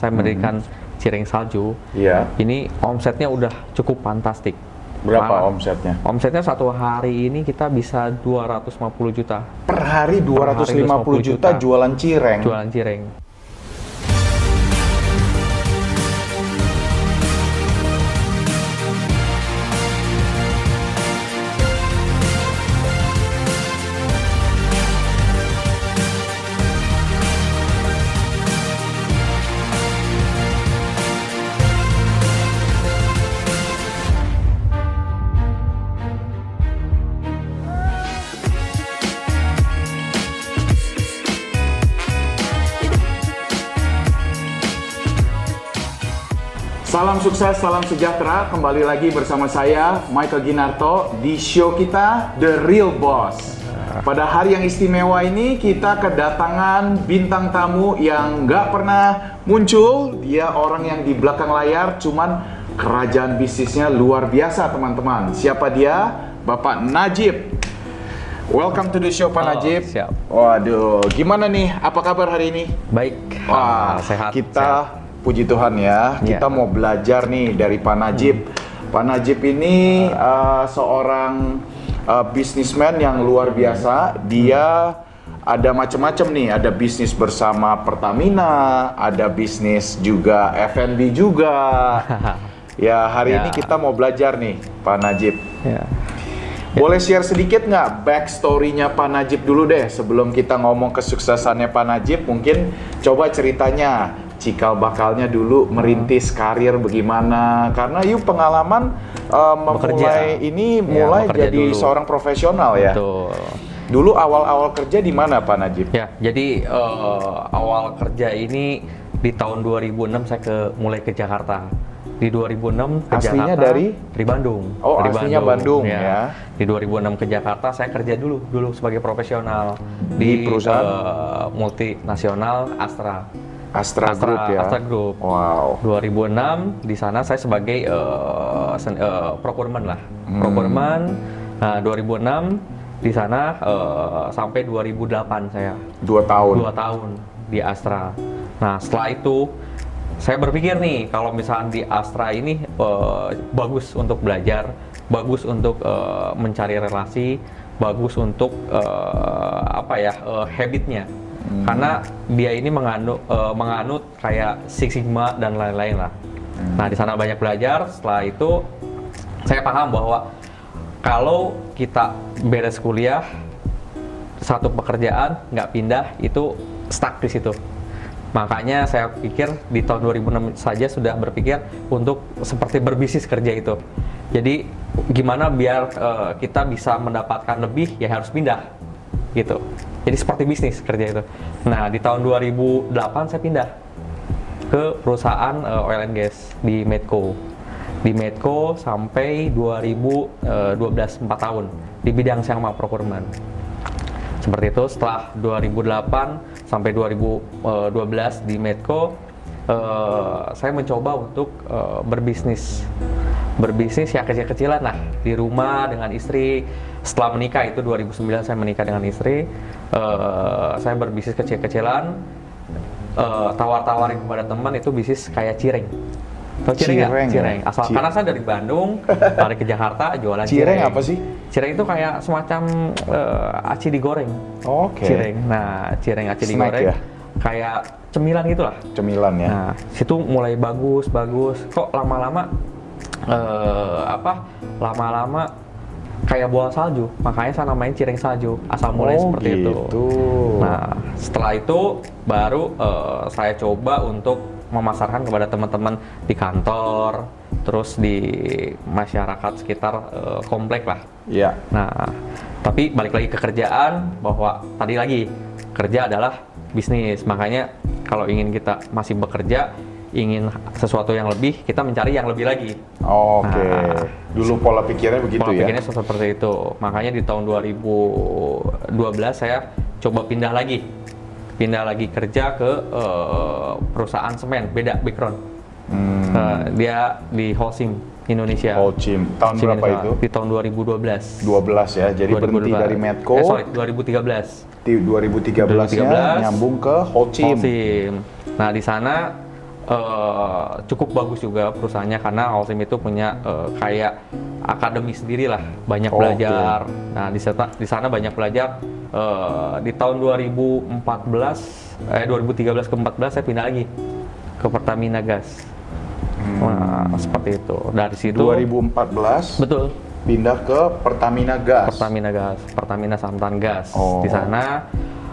Saya mendirikan cireng salju. Iya. Ini omsetnya udah cukup fantastik. Berapa omsetnya? Omsetnya satu hari ini kita bisa 250 juta Per hari 250 250 juta juta. jualan cireng. jualan cireng. Sukses, salam sejahtera. Kembali lagi bersama saya, Michael Ginarto, di show kita The Real Boss. Pada hari yang istimewa ini, kita kedatangan bintang tamu yang nggak pernah muncul. Dia orang yang di belakang layar, cuman kerajaan bisnisnya luar biasa, teman-teman. Siapa dia? Bapak Najib. Welcome to the show, Pak Oh, Najib. siap. Waduh, gimana nih? Apa kabar hari ini? Baik. Wah, Ah, sehat. Kita sehat. Puji Tuhan ya. Iya. Kita mau belajar nih dari Pak Najib. Pak Najib ini uh, seorang uh, bisnismen yang luar biasa. Dia ada macam-macam nih. Ada bisnis bersama Pertamina, ada bisnis juga F&B juga. ya, hari Ya. ini kita mau belajar nih, Pak Najib. Ya. Boleh share sedikit nggak backstory-nya Pak Najib dulu deh sebelum kita ngomong kesuksesannya Pak Najib mungkin coba ceritanya cikal bakalnya dulu merintis karir bagaimana karena yuk pengalaman uh, memulai Bekerja. ini Ya, mulai bekerja jadi dulu. seorang profesional ya Betul. dulu awal-awal kerja di mana Pak Najib Ya, jadi eh, awal kerja ini di tahun 2006 saya ke mulai ke Jakarta. Di 2006 ke Aslinya Jakarta dari? dari Bandung. Oh, Dari aslinya Bandung, ya. Di 2006 ke Jakarta saya kerja dulu dulu sebagai profesional Di perusahaan? eh, multinasional Astra. Astra, Group ya Astra Group. wow 2006 di sana saya sebagai sen- eh, procurement lah. Hmm. Procurement. Nah, 2006 di sana eh, sampai 2008 saya dua tahun dua tahun di Astra. Nah setelah itu saya berpikir nih kalau misalnya di Astra ini eh, bagus untuk belajar, bagus untuk eh, mencari relasi, bagus untuk eh, apa ya eh, habitnya. Karena dia ini menganut eh, menganut kayak Six Sigma dan lain-lain lah. Nah di sana banyak belajar. Setelah itu saya paham bahwa kalau kita beres kuliah satu pekerjaan nggak pindah itu stuck di situ. Makanya saya pikir di tahun 2006 saja sudah berpikir untuk seperti berbisnis kerja itu. Jadi gimana biar eh, kita bisa mendapatkan lebih ya harus pindah gitu. Jadi seperti bisnis kerja itu. Nah di tahun 2008 saya pindah ke perusahaan eh, oil and gas di Medco. Di Medco sampai 2012 4 tahun di bidang sama procurement. Seperti itu setelah 2008 sampai 2012 di Medco eh, saya mencoba untuk eh, berbisnis. Berbisnis ya kecil-kecilan lah di rumah dengan istri. Setelah menikah itu 2009 saya menikah dengan istri. Eh, saya berbisnis kecil-kecilan eh, tawar-tawarin kepada teman itu bisnis kayak cireng. Tahu cireng? Cireng ya? Cireng. Asal Ci- karena saya dari Bandung, lari ke Jakarta jualan cireng. Cireng apa sih? Cireng itu kayak semacam eh, aci digoreng. oke Cireng. Nah, cireng aci Snack digoreng ya? kayak cemilan gitulah. cemilan ya Nah, situ mulai bagus, bagus. Kok lama-lama eh, apa? Lama-lama kayak bola salju. Makanya saya namain cireng salju. Asal mulai Oh, seperti itu. gitu. Nah, setelah itu baru eh, saya coba untuk memasarkan kepada teman-teman di kantor, terus di masyarakat sekitar eh, komplek lah. Iya. Nah, tapi balik lagi ke kerjaan bahwa tadi lagi kerja adalah bisnis. Makanya kalau ingin kita masih bekerja ingin sesuatu yang lebih kita mencari yang lebih lagi Oke. Nah. Dulu pola pikirnya begitu Pola ya. pikirnya seperti itu. Makanya di tahun 2012 saya coba pindah lagi. Pindah lagi kerja ke eh, perusahaan semen, beda background. Hmm. Eh, dia di Holcim Indonesia. Holcim. Tahun Holcim berapa Indonesia. itu? Di tahun 2012. 12 ya. Jadi berhenti 2012. dari Medco. Eh, sorry, 2013. Di 2013-nya 2013, nyambung ke Holcim. Holcim. Nah, di sana eh, cukup bagus juga perusahaannya karena Holcim itu punya eh, kayak akademi sendiri lah, banyak Oke. belajar. Nah, di sana di sana banyak belajar. Eh, di tahun 2014 eh 2013 ke 14 saya pindah lagi ke Pertamina Gas. Nah, seperti itu. Dari situ 2014 betul pindah ke Pertamina Gas. Pertamina Gas, Pertamina Samtan Gas. Oh. Di sana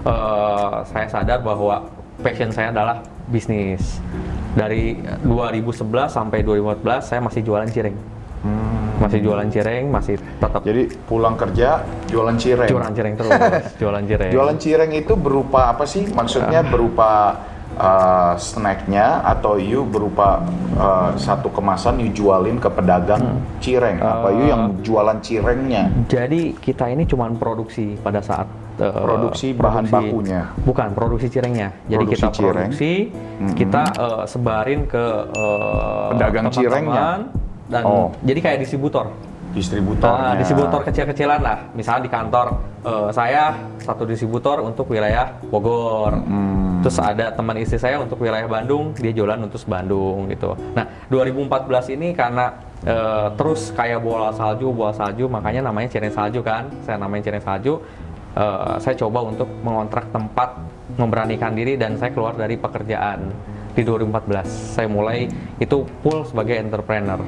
eh, saya sadar bahwa passion saya adalah bisnis. Dari 2011 sampai 2014 saya masih jualan cireng. Masih jualan cireng, masih tetap Hmm. Jadi pulang kerja jualan cireng. jualan cireng terus, jualan cireng. Jualan cireng itu berupa apa sih? Maksudnya berupa uh, snacknya atau you berupa uh, satu kemasan you jualin ke pedagang cireng? Apa you yang jualan cirengnya? Jadi kita ini cuma produksi pada saat eh, Produksi bahan bakunya? Bukan, produksi cirengnya. Jadi Produksi kita cireng. produksi, kita eh, sebarin ke eh, Pedagang cirengnya? dan Oh. jadi kayak distributor. Distributornya. Nah, distributor kecil-kecilan lah. Misalnya di kantor eh, saya satu distributor untuk wilayah Bogor. Hmm. Terus ada teman istri saya untuk wilayah Bandung, dia jualan untuk Bandung gitu. Nah, 2014 ini karena eh, terus kayak bola salju, bola salju, makanya namanya cireng salju kan. Saya namain cireng salju. Eh, saya coba untuk mengontrak tempat, memberanikan diri dan saya keluar dari pekerjaan di 2014. Saya mulai itu full sebagai entrepreneur.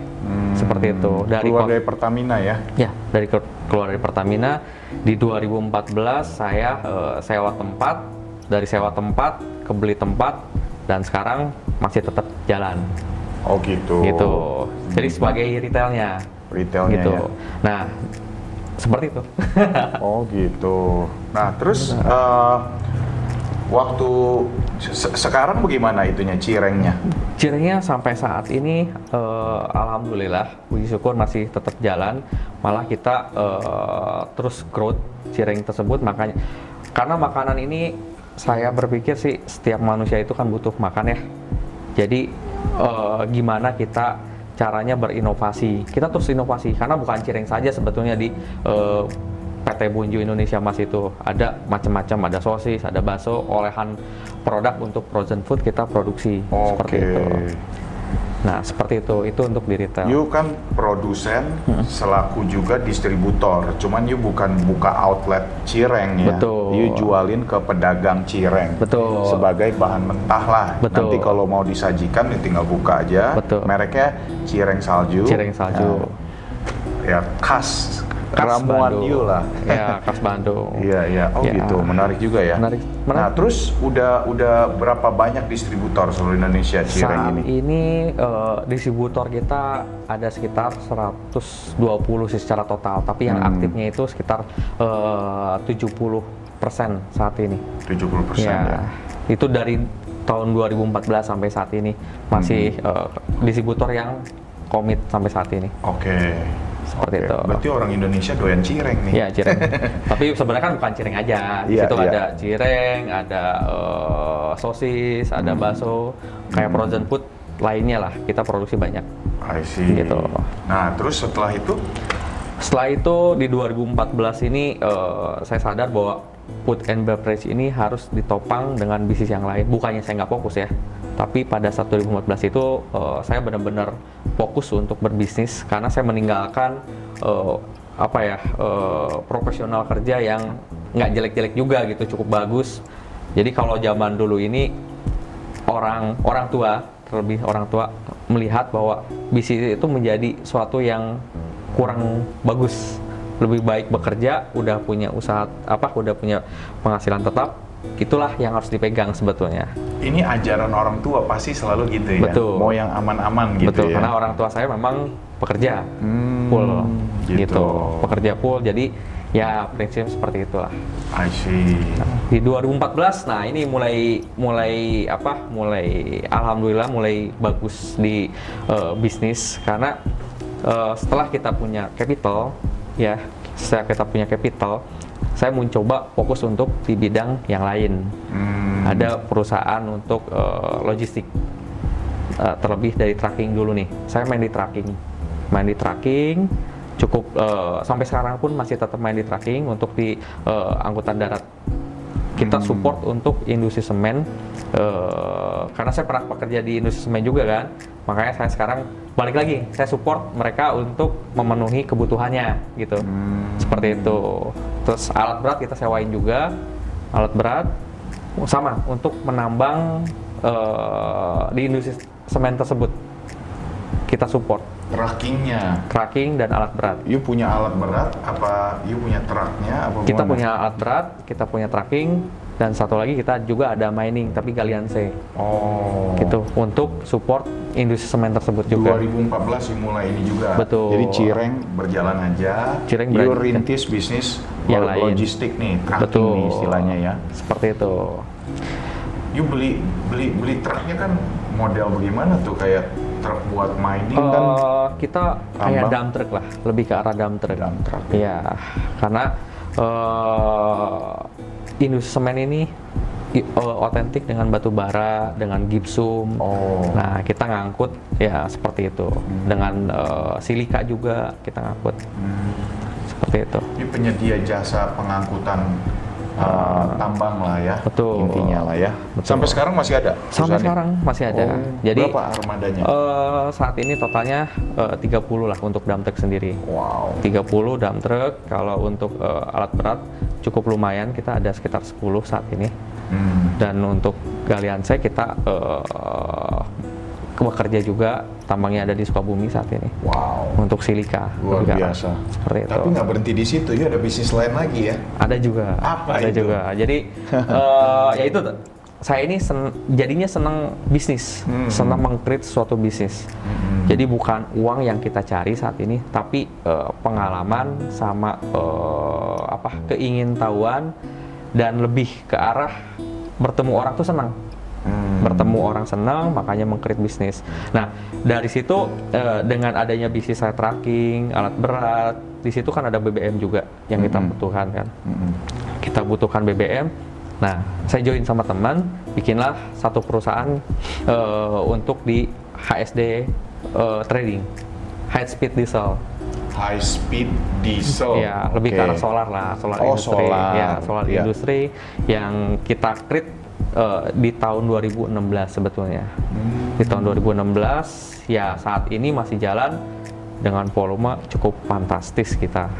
Seperti itu. Dari Keluar dari Pertamina ya? Ya, dari ke- keluar dari Pertamina di 2014 saya eh, sewa tempat, dari sewa tempat ke beli tempat dan sekarang masih tetap jalan Oh gitu. gitu. Jadi sebagai retailnya Retailnya gitu. ya. Nah, seperti itu. Oh gitu. Nah terus uh, waktu se- sekarang bagaimana itunya cirengnya? Cirengnya sampai saat ini eh, alhamdulillah puji syukur masih tetap jalan. Malah kita eh, terus growth cireng tersebut makanya karena makanan ini saya berpikir sih setiap manusia itu kan butuh makan ya. Jadi eh, gimana kita caranya berinovasi. Kita terus inovasi karena bukan cireng saja sebetulnya di eh, PT Bunju Indonesia Mas itu ada macam-macam, ada sosis, ada bakso, olehan produk untuk frozen food kita produksi seperti Oke. itu. Nah, seperti itu. Itu untuk di retail. You kan produsen selaku juga distributor. Cuman you bukan buka outlet cireng ya. Betul. You jualin ke pedagang cireng. Betul. Sebagai bahan mentah lah. Betul. Nanti kalau mau disajikan you tinggal buka aja. Betul. Mereknya cireng salju. Cireng salju. Nah, ya khas, Khas ramuan Bandung. you lah. Ya, khas Bandung. Iya iya. Oh Ya. gitu. Menarik juga ya. Menarik. Nah Menarik. terus udah udah berapa banyak distributor seluruh Indonesia cireng Saat ini? ini eh, distributor kita ada sekitar 120 sih secara total, tapi yang Hmm. aktifnya itu sekitar eh, 70% saat ini. 70 persen ya, ya. itu dari tahun 2014 sampai saat ini masih Hmm. eh, distributor yang komit sampai saat ini. Oke. Seperti Oke. itu. Berarti orang Indonesia doyan cireng nih. Ya cireng. Tapi sebenarnya kan bukan cireng aja. Di Iya, situ iya. ada cireng, ada eh, sosis, ada Hmm. bakso, kayak frozen food lainnya lah. Kita produksi banyak. I see. Gitu. Nah, terus setelah itu Setelah itu di 2014 ini eh, saya sadar bahwa food and beverage ini harus ditopang dengan bisnis yang lain. Bukannya saya nggak fokus ya, tapi pada saat 2014 itu eh, saya benar-benar fokus untuk berbisnis karena saya meninggalkan eh, apa ya eh, profesional kerja yang nggak jelek-jelek juga gitu, cukup bagus. Jadi kalau zaman dulu ini orang orang tua terlebih orang tua melihat bahwa bisnis itu menjadi suatu yang kurang bagus lebih baik bekerja udah punya usaha apa udah punya penghasilan tetap itulah yang harus dipegang sebetulnya ini ajaran orang tua pasti selalu gitu ya. Betul. Mau yang aman-aman gitu betul ya. karena orang tua saya memang pekerja Hmm, full gitu. gitu. pekerja full jadi Ya, prinsip seperti itulah. I see. Di 2014, nah ini mulai mulai apa? Mulai alhamdulillah mulai bagus di uh, bisnis karena uh, setelah kita punya capital, ya, setelah kita punya capital, saya mencoba fokus untuk di bidang yang lain. Hmm. Ada perusahaan untuk uh, logistik, uh, terlebih dari tracking dulu nih. Saya main di tracking, main di tracking cukup uh, sampai sekarang pun masih tetap main di tracking untuk di uh, angkutan darat. Kita Hmm. support untuk industri semen uh, karena saya pernah bekerja di industri semen juga kan. Makanya saya sekarang balik lagi, saya support mereka untuk memenuhi kebutuhannya gitu. Hmm. Seperti itu. Terus alat berat kita sewain juga. Alat berat sama untuk menambang uh, di industri semen tersebut. Kita support Trackingnya. tracking dan alat berat. You punya alat berat apa you punya truknya apa Kita gimana? punya alat berat, kita punya tracking, dan satu lagi kita juga ada mining tapi galian C Oh. gitu untuk support industri semen tersebut juga. 2014 you mulai ini juga. Betul. Jadi Cireng berjalan aja. Cireng you rintis bisnis Yang lain. logistik nih, tracking Betul. nih istilahnya ya. Seperti itu. You beli beli beli truknya kan model bagaimana tuh kayak truk buat mining kan? Eh, kita kayak Tambang. dump truck lah, lebih ke arah dump truck. Dump truck. Iya, karena eh, industri semen ini eh, otentik dengan batu bara, dengan gipsum. Oh. Hmm. Nah, kita ngangkut ya seperti itu. Dengan eh, silika juga kita ngangkut. Hmm. Seperti itu. Ini penyedia jasa pengangkutan uh, tambang lah ya. Betul. Intinya lah ya. Betul. Sampai sekarang masih ada. Sampai perusahaannya? sekarang masih ada. Oh, Jadi berapa armadanya? eh, saat ini totalnya eh, 30 lah untuk dump truck sendiri. wow. 30 dump truck, kalau untuk eh, alat berat cukup lumayan, kita ada sekitar 10 saat ini. Hmm. Dan untuk galian saya kita eh, bekerja juga, tambangnya ada di Sukabumi saat ini. Wow. Untuk silika. Luar biasa. Seperti itu. Tapi nggak berhenti di situ ya, ada bisnis lain lagi ya. Ada juga. Apa ada itu? juga. Jadi eh, ya itu saya ini sen- jadinya senang bisnis, Hmm. senang mengcreate suatu bisnis. Hmm. Jadi bukan uang yang kita cari saat ini, tapi eh, pengalaman sama eh, apa keingintahuan dan lebih ke arah bertemu orang tuh senang. Hmm. Bertemu orang senang, makanya mengcreate bisnis. Nah dari situ eh, dengan adanya bisnis saya tracking, alat berat, di situ kan ada BBM juga yang kita Hmm. butuhkan kan Hmm. kita butuhkan BBM. Nah, saya join sama teman, bikinlah satu perusahaan eh, untuk di HSD eh, trading, high speed diesel. High speed diesel. ya, lebih ke Oh, Oke. arah solar lah, solar Oh, industri. solar. Ya, solar Iya. industri yang kita create eh, di tahun 2016 sebetulnya. Di tahun 2016, ya saat ini masih jalan dengan volume cukup fantastis kita.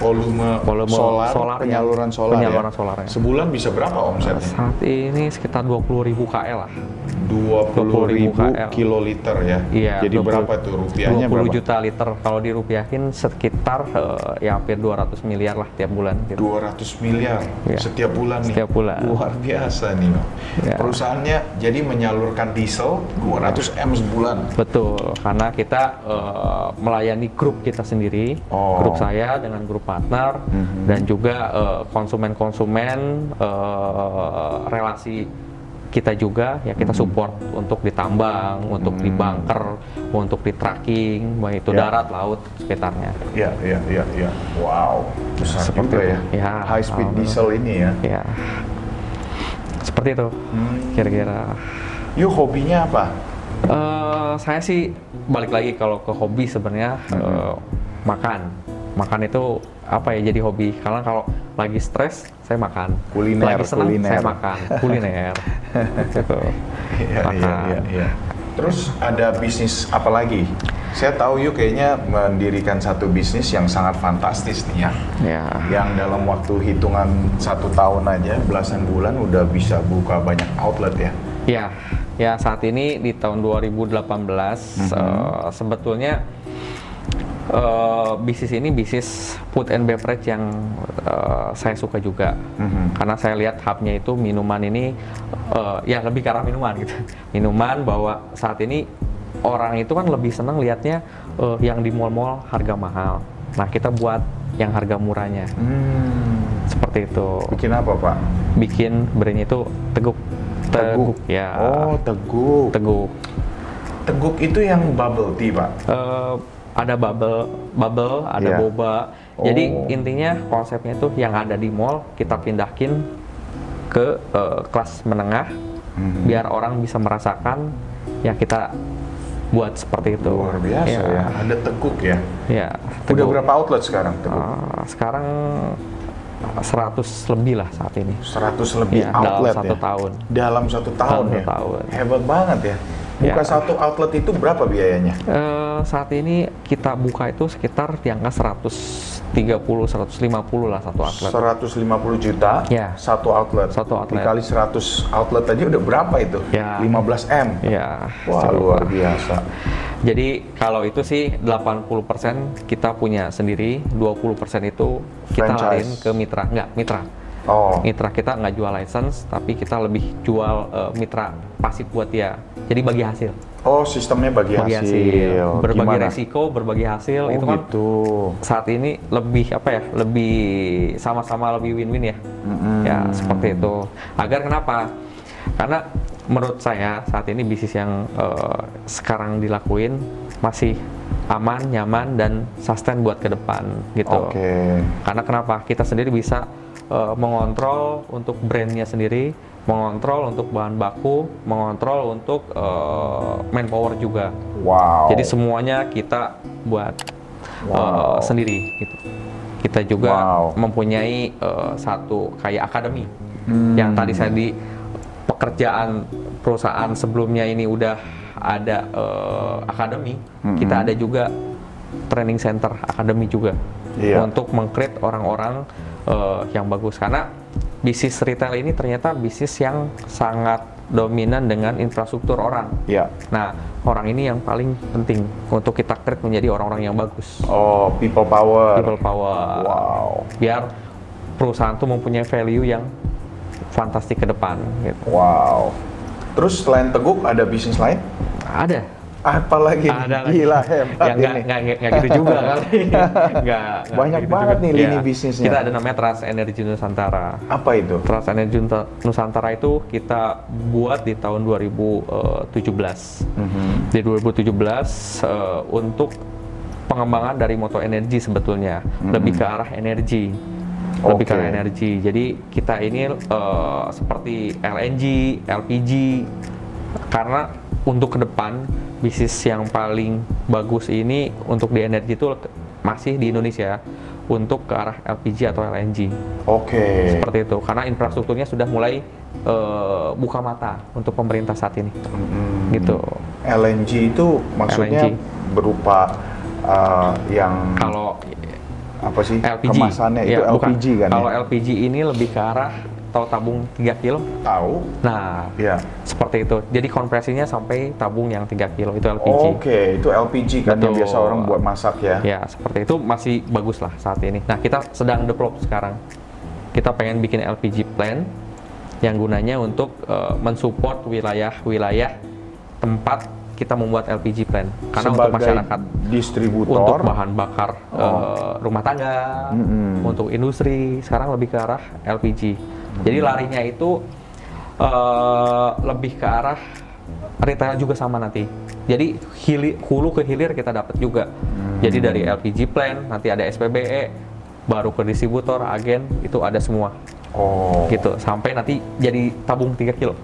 Volume, Volume solar, solar ya. penyaluran solar Penyaluran ya. solarnya. Sebulan bisa berapa omsetnya? Saat ini sekitar 20.000 KL lah. 20 ribu 20.000 KL. kiloliter ya. Iya, Jadi 20 berapa tuh rupiahnya 20 berapa? juta liter. Kalau dirupiahin sekitar eh, ya hampir 200 miliar lah tiap bulan. Gitu. 200 miliar Iya. setiap bulan nih. Setiap bulan. Luar biasa nih. Iya. Perusahaannya jadi menyalurkan diesel 200 M sebulan. Betul, karena kita eh, melayani grup kita sendiri, Oh. grup saya dengan grup partner Mhm. dan juga eh, konsumen-konsumen eh, relasi kita juga ya kita support untuk ditambang, untuk Mhm. dibunker, untuk di tracking, baik itu Ya. darat, laut, sekitarnya. Iya, iya, iya, iya. Wow. Besar Seperti itu. ya. Ya, High speed alhamdulillah. diesel ini ya. Ya, seperti itu Hmm. kira-kira. Yuk hobinya apa? Eh, saya sih balik lagi kalau ke hobi sebenarnya Mhm. eh, makan. Makan itu apa ya jadi hobi? Karena kalau lagi stres saya makan. Kuliner, lagi senang kuliner. saya makan. Kuliner. gitu. Iya, iya, Makan. iya, iya. Terus ada bisnis apa lagi? Saya tahu yuk kayaknya mendirikan satu bisnis yang sangat fantastis nih ya. Ya. Yang dalam waktu hitungan satu tahun aja, belasan bulan udah bisa buka banyak outlet ya. Ya, ya saat ini di tahun 2018 Mhm. eh, sebetulnya eh, bisnis ini bisnis food and beverage yang eh, saya suka juga Mhm. karena saya lihat hubnya itu minuman ini eh, ya lebih ke arah minuman gitu minuman bahwa saat ini orang itu kan lebih senang lihatnya eh, yang di mall-mall harga mahal nah kita buat yang harga murahnya. Hmm. Seperti itu. Bikin apa pak? Bikin brandnya itu teguk. Teguk, ya. Oh teguk. Teguk. Teguk itu yang bubble tea pak. Eh, ada bubble, bubble, ada Iya. boba. Jadi Oh. intinya konsepnya itu yang ada di mall kita pindahin ke eh, kelas menengah Mhm. biar orang bisa merasakan yang kita buat seperti itu. Luar biasa Iya. ya. Ada teguk ya. Ya, Udah Teguk. berapa outlet sekarang teguk? Eh, sekarang 100 lebih lah saat ini. 100 lebih dalam outlet satu ya. tahun. Dalam satu tahun Dalam ya. satu tahun. Hebat banget ya. Buka Ya. satu outlet itu berapa biayanya? Eh, saat ini kita buka itu sekitar di angka 130 150 lah satu outlet. 150 juta Ya. satu outlet. Satu outlet. Dikali 100 outlet aja udah berapa itu? Ya. 15 M. Ya, Wah, cukup luar biasa. Jadi kalau itu sih 80% kita punya sendiri, 20% itu kita Franchise. lain ke mitra. Enggak, mitra. Oh. Mitra kita nggak jual license, tapi kita lebih jual eh, mitra pasif buat dia. Jadi bagi hasil. Oh, sistemnya bagi, Bagi hasil. hasil. Berbagi Gimana? resiko, berbagi hasil Oh, itu kan gitu. saat ini lebih apa ya? Lebih sama-sama lebih win-win ya. Mm-mm. Ya, seperti itu. Agar kenapa? Karena menurut saya saat ini bisnis yang eh, sekarang dilakuin masih aman, nyaman dan sustain buat ke depan gitu. Oke. Karena kenapa? Kita sendiri bisa eh, mengontrol untuk brandnya sendiri, mengontrol untuk bahan baku, mengontrol untuk eh, manpower juga. Wow. Jadi semuanya kita buat Wow. eh, sendiri gitu. Kita juga Wow. mempunyai eh, satu kayak akademi Hmm. yang tadi saya di pekerjaan perusahaan sebelumnya ini udah ada eh, akademi, Mm-mm. kita ada juga training center akademi juga Iya. untuk mengcreate orang-orang eh, yang bagus karena bisnis retail ini ternyata bisnis yang sangat dominan dengan infrastruktur orang. Ya. Nah, orang ini yang paling penting untuk kita create menjadi orang-orang yang bagus. Oh, people power. People power. Wow. Biar perusahaan tuh mempunyai value yang fantastik ke depan gitu. Wow. Terus selain teguk ada bisnis lain? Ada. Apa lagi? Ada lagi. Gila hebat ya, nggak, ini. nggak, gitu juga kali. Nggak, Banyak gitu banget juga. nih Ya, lini bisnisnya. Kita ada namanya Trans Energy Nusantara. Apa itu? Trans Energy Nusantara itu kita buat di tahun 2017. Mhm. Di 2017 eh, untuk pengembangan dari moto energi sebetulnya lebih ke arah energi. Lebih ke Oke. arah energi. Jadi kita ini eh, seperti LNG, LPG karena untuk ke depan bisnis yang paling bagus ini untuk di energi itu masih di Indonesia untuk ke arah LPG atau LNG Oke. seperti itu karena infrastrukturnya sudah mulai eh, buka mata untuk pemerintah saat ini Mm, gitu LNG itu maksudnya LNG. berupa uh, yang kalau apa sih LPG kemasannya itu ya, bukan. LPG kan kalau ya? LPG ini lebih ke arah atau tabung 3 kilo Tahu? nah Ya. seperti itu jadi kompresinya sampai tabung yang 3 kilo itu LPG Oke, itu LPG kan yang Betul. biasa orang buat masak ya. ya seperti itu masih bagus lah saat ini nah kita sedang develop sekarang kita pengen bikin LPG plant yang gunanya untuk eh, mensupport wilayah-wilayah tempat kita membuat LPG plant karena untuk Sebagai masyarakat distributor. untuk bahan bakar Oh. eh, rumah tangga, Mm-mm. untuk industri sekarang lebih ke arah LPG. Jadi larinya itu eh, lebih ke arah retail juga sama nanti. Jadi hili- hulu ke hilir kita dapat juga. Jadi dari LPG plant nanti ada SPBE, baru ke distributor, agen itu ada semua Oh. gitu sampai nanti jadi tabung 3 kilo.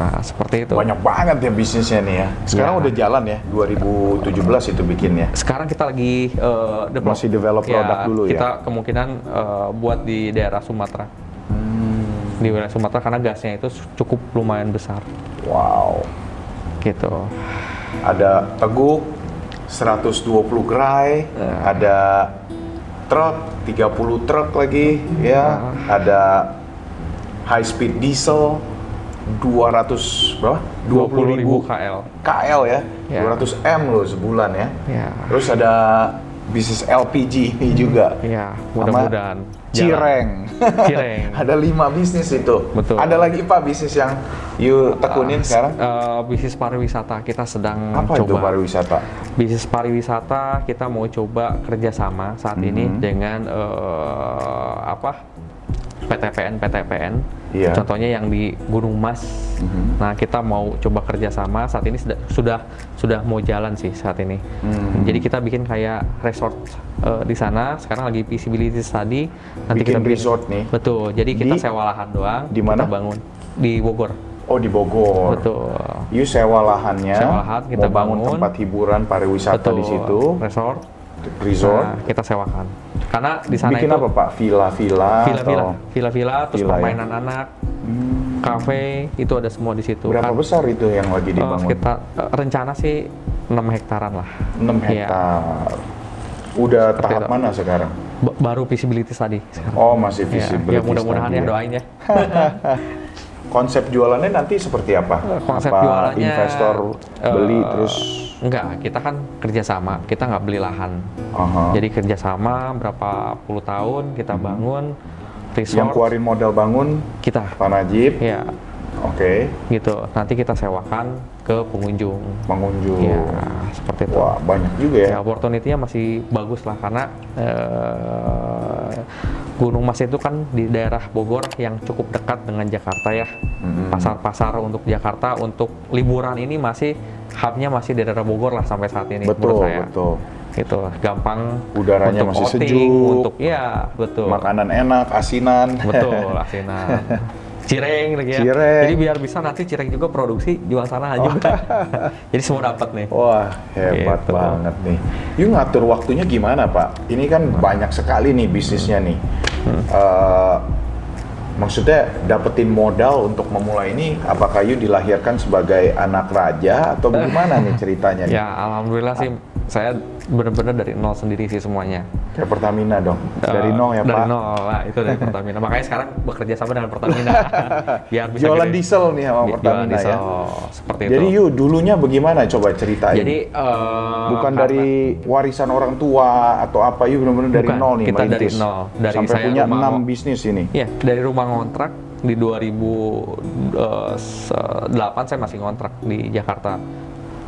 Nah seperti itu. Banyak banget ya bisnisnya nih ya. Sekarang Ya. udah jalan ya, 2017 itu bikinnya. sekarang kita lagi eh, develop. Masih develop produk dulu ya? Kita kemungkinan eh, buat di daerah Sumatera, Hmm, di wilayah Sumatera karena gasnya itu cukup lumayan besar, wow. gitu. Ada teguk 120 gerai, Ya. ada truk 30 truk lagi ya, ada high speed diesel 200 berapa? 20.000 KL. KL ya, Ya. 200 M loh sebulan ya. Ya. Terus ada bisnis LPG ini juga. Iya, mudah-mudahan. Cireng. Cireng. Ada lima bisnis itu. Betul. Ada lagi Pak bisnis yang you tekunin Ah, sekarang? eh, bisnis pariwisata kita sedang Apa itu coba. pariwisata? Bisnis pariwisata kita mau coba kerjasama saat ini Mhm. dengan eh, apa PTPN PTPN. Iya. Contohnya yang di Gunung Mas. Mhm. Nah kita mau coba kerjasama saat ini sudah sudah sudah mau jalan sih saat ini. Hmm. Jadi kita bikin kayak resort eh, di sana. Sekarang lagi feasibility study. Nanti Bikin kita bikin resort nih? Betul. Jadi kita Di- sewa lahan doang. di mana? Kita bangun di Bogor. Oh di Bogor. Betul. You sewa lahannya, Sewa lahan, kita mau bangun, bangun. tempat hiburan pariwisata Betul. di situ, Resort. Resort. Nah, kita sewakan. Karena di sana Bikin itu apa Pak? Villa-villa? villa-villa, atau- villa-villa, terus Villa ya? permainan anak, Hmm. kafe, itu ada semua di situ. Berapa Kan, besar itu yang lagi eh, dibangun? sekitar eh, rencana sih 6 hektaran lah. 6 Iya. hektar. Udah Seperti tahap itu. mana sekarang? Ba- baru visibility tadi. Oh masih Ya, visibility ya mudah-mudahan study ya doain ya. Konsep jualannya nanti seperti apa? Konsep apa jualannya investor beli eh, terus? Enggak, kita kan kerjasama, kita nggak beli lahan. Aha. Jadi kerjasama berapa puluh tahun kita bangun resort yang keluarin modal bangun kita. Pak Najib, Ya, oke, gitu. Nanti kita sewakan ke pengunjung. pengunjung. Ya, seperti itu. Wah banyak juga ya. Ya, opportunity-nya masih bagus lah karena eh, Gunung Mas itu kan di daerah Bogor yang cukup dekat dengan Jakarta ya. Mhm. Pasar-pasar untuk Jakarta untuk liburan ini masih hubnya masih di daerah Bogor lah sampai saat ini Betul menurut saya. betul. Gitu, gampang Udaranya untuk masih outing, sejuk. untuk ya betul. Makanan enak, asinan. Betul, asinan. Cireng lagi ya. Cireng. Jadi biar bisa nanti cireng juga produksi jual sana juga. Jadi semua dapat nih. Wah hebat Gitu. banget nih. You ngatur waktunya gimana Pak? Ini kan banyak sekali nih bisnisnya nih. Hmm. Eh, maksudnya dapetin modal untuk memulai ini, apakah you dilahirkan sebagai anak raja atau bagaimana nih ceritanya? nih? Ya, alhamdulillah sih saya benar-benar dari nol sendiri sih semuanya. Kayak Pertamina dong, dari Eh, nol ya dari Pak. nol lah itu dari Pertamina. Makanya sekarang bekerja sama dengan Pertamina biar bisa Jualan gede. diesel nih sama Jualan Pertamina diesel, ya. seperti Jadi itu. you dulunya bagaimana? Coba ceritain. Jadi eh, Bukan karena- dari warisan orang tua atau apa, you bener-bener dari nol nih kita dari nol. Dari Sampai saya punya enam bisnis ini. Iya, dari rumah ngontrak di 2008 saya masih ngontrak di Jakarta.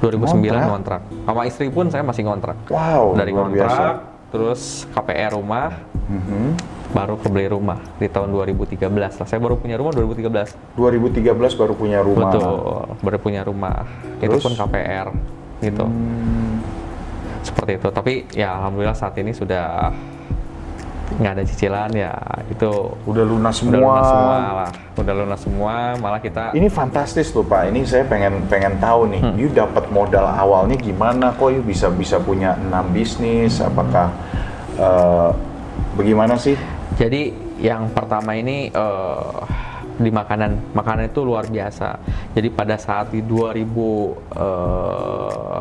2009 Ngontrak? ngontrak. Sama istri pun saya masih ngontrak. Wow, Dari ngontrak, biasa. terus KPR rumah, Mhm. baru kebeli rumah di tahun 2013 lah. Saya baru punya rumah 2013. 2013 baru punya rumah. Betul, baru punya rumah. Terus? Itu pun KPR gitu. Hmm, Seperti itu. Tapi ya alhamdulillah saat ini sudah nggak ada cicilan ya itu udah lunas udah semua. lunas semua lah. Udah lunas semua, malah kita Ini fantastis loh Pak. Ini saya pengen pengen tahu nih. Hmm. You dapat modal awalnya gimana? Kok you bisa bisa punya enam bisnis? Apakah eh, bagaimana sih? Jadi yang pertama ini eh, di makanan, makanan itu luar biasa. Jadi pada saat di 2000 eh,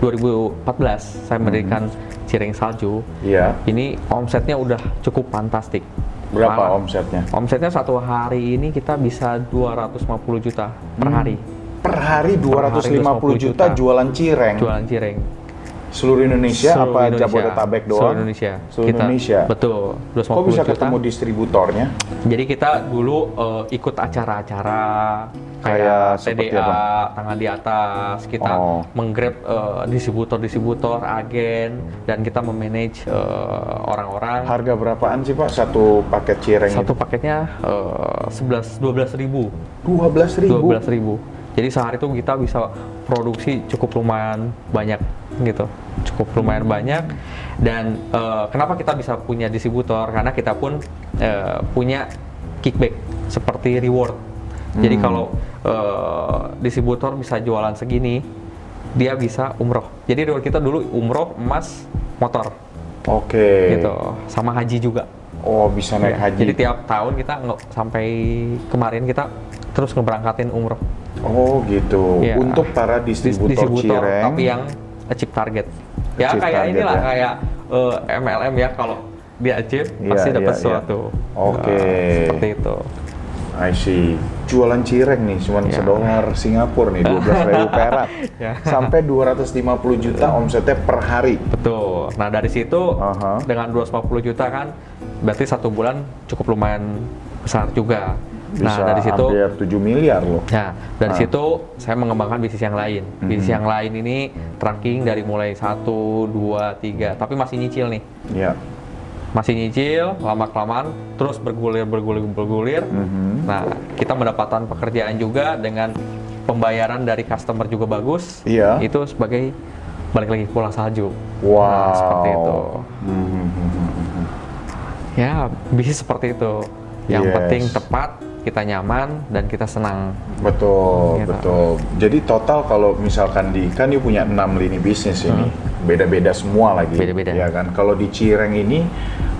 2014 saya mendirikan Cireng Salju. Iya. Ini omsetnya udah cukup fantastik. Berapa Malah- omsetnya? Omsetnya satu hari ini kita bisa 250 juta per Hmm. hari Per hari 250 250 juta juta. jualan cireng. jualan cireng. Seluruh Indonesia Seluruh apa Indonesia. Jabodetabek doang? Seluruh Indonesia. Seluruh Kita- Indonesia. Betul. 250 Kok bisa juta. ketemu distributornya? Jadi kita dulu eh, ikut acara-acara Kayak TDA, apa? tangan di atas, kita Oh. menggrab eh, distributor-distributor, agen, dan kita memanage eh, orang-orang. Harga berapaan sih Pak satu paket cireng Satu itu? paketnya eh, 11 12 ribu. 12 ribu. 12 ribu. Jadi sehari itu kita bisa produksi cukup lumayan banyak gitu, cukup lumayan banyak. Dan eh, kenapa kita bisa punya distributor? Karena kita pun eh, punya kickback seperti reward. Jadi Hmm. kalau eh, distributor bisa jualan segini, dia bisa umroh. Jadi reward kita dulu umroh, emas, motor Oke. gitu, sama haji juga. Oh bisa naik Ya, haji. Jadi tiap tahun kita nge- sampai kemarin kita terus ngeberangkatin umroh. Oh gitu. Iya. Untuk para Dis- distributor, cireng. tapi yang achieve target. Ya Achieve kayak target inilah ya. kayak eh, MLM ya kalau dia achieve Iya, pasti dapat iya, iya. sesuatu. Oke. Eh, seperti itu. I see. Jualan cireng nih, cuman Ya. sedolar Singapura nih, 12 ribu perak. Ya. Sampai 250 juta omsetnya per hari. Betul. Nah dari situ Aha. dengan 250 juta kan berarti satu bulan cukup lumayan besar juga. Bisa nah dari situ hampir 7 miliar loh. Ya, dari Ah. situ saya mengembangkan bisnis yang lain. Bisnis Mhm. yang lain ini tracking dari mulai 1, 2, 3, tapi masih nyicil nih. Ya. Masih nyicil, lama-kelamaan, terus bergulir, bergulir, bergulir. Mhm. Nah, kita mendapatkan pekerjaan juga dengan pembayaran dari customer juga bagus. Iya. Itu sebagai balik lagi pulang salju. Wow. Nah, seperti itu. Mhm. Ya, bisnis seperti itu. Yang Yes. penting tepat, kita nyaman, dan kita senang. Betul, Gitu. betul. Jadi total kalau misalkan di kan you punya 6 lini bisnis ini, beda-beda semua lagi. Hmm. Beda-beda. Ya kan. Kalau di Cireng ini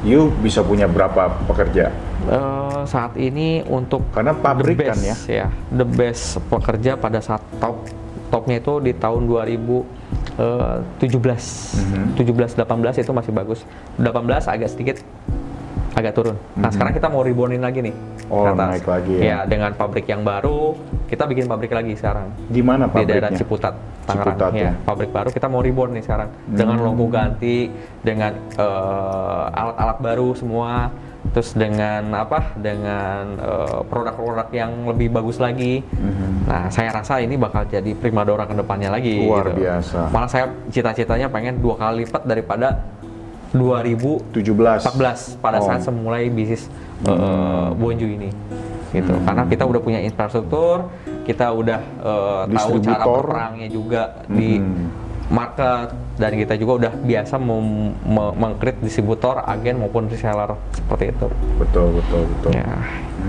you bisa punya berapa pekerja? Eh, saat ini untuk Karena pabrik the kan best, ya the best pekerja pada saat top topnya itu di tahun 2017 Mhm. 17 18 itu masih bagus 18 agak sedikit agak turun nah sekarang kita mau rebornin lagi nih. Oh, ke atas. naik lagi ya. dengan pabrik yang baru kita bikin pabrik lagi sekarang Di mana di daerah pabriknya? Ciputat Tangerang Ciputat, ya ya. pabrik baru kita mau reborn nih sekarang dengan Hmm. logo ganti dengan eh, alat-alat baru semua terus dengan apa dengan eh, produk-produk yang lebih bagus lagi Mhm. nah saya rasa ini bakal jadi primadona ke depannya lagi Luar gitu. biasa. malah saya cita-citanya pengen dua kali lipat daripada 2014 17. pada Oh. saat semulai bisnis eh, Hmm. Bonju ini gitu karena kita udah punya infrastruktur kita udah eh, tahu cara berperangnya juga di Mhm. market dan kita juga udah biasa mem- me- mengkrit distributor, agen maupun reseller seperti itu. Betul, betul, betul. Ya,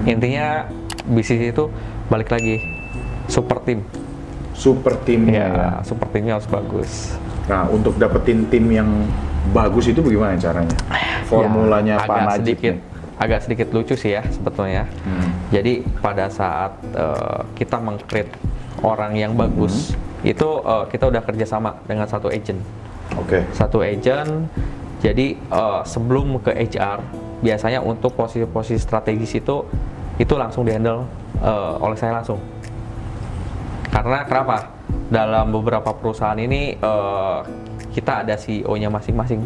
intinya bisnis itu balik lagi super tim. Super timnya Ya, ya. super timnya harus bagus. Nah, untuk dapetin tim yang bagus itu bagaimana caranya? Formulanya Ya, Pak agak Najib sedikit nih. agak sedikit lucu sih ya sebetulnya. Hmm. Jadi pada saat eh, kita mengkrit orang yang bagus, Hmm. itu eh, kita udah kerjasama dengan satu agent. Oke. satu agent. Jadi eh, sebelum ke HR, biasanya untuk posisi-posisi strategis itu itu langsung dihandle eh, oleh saya langsung. Karena kenapa? Dalam beberapa perusahaan ini eh, kita ada CEO-nya masing-masing.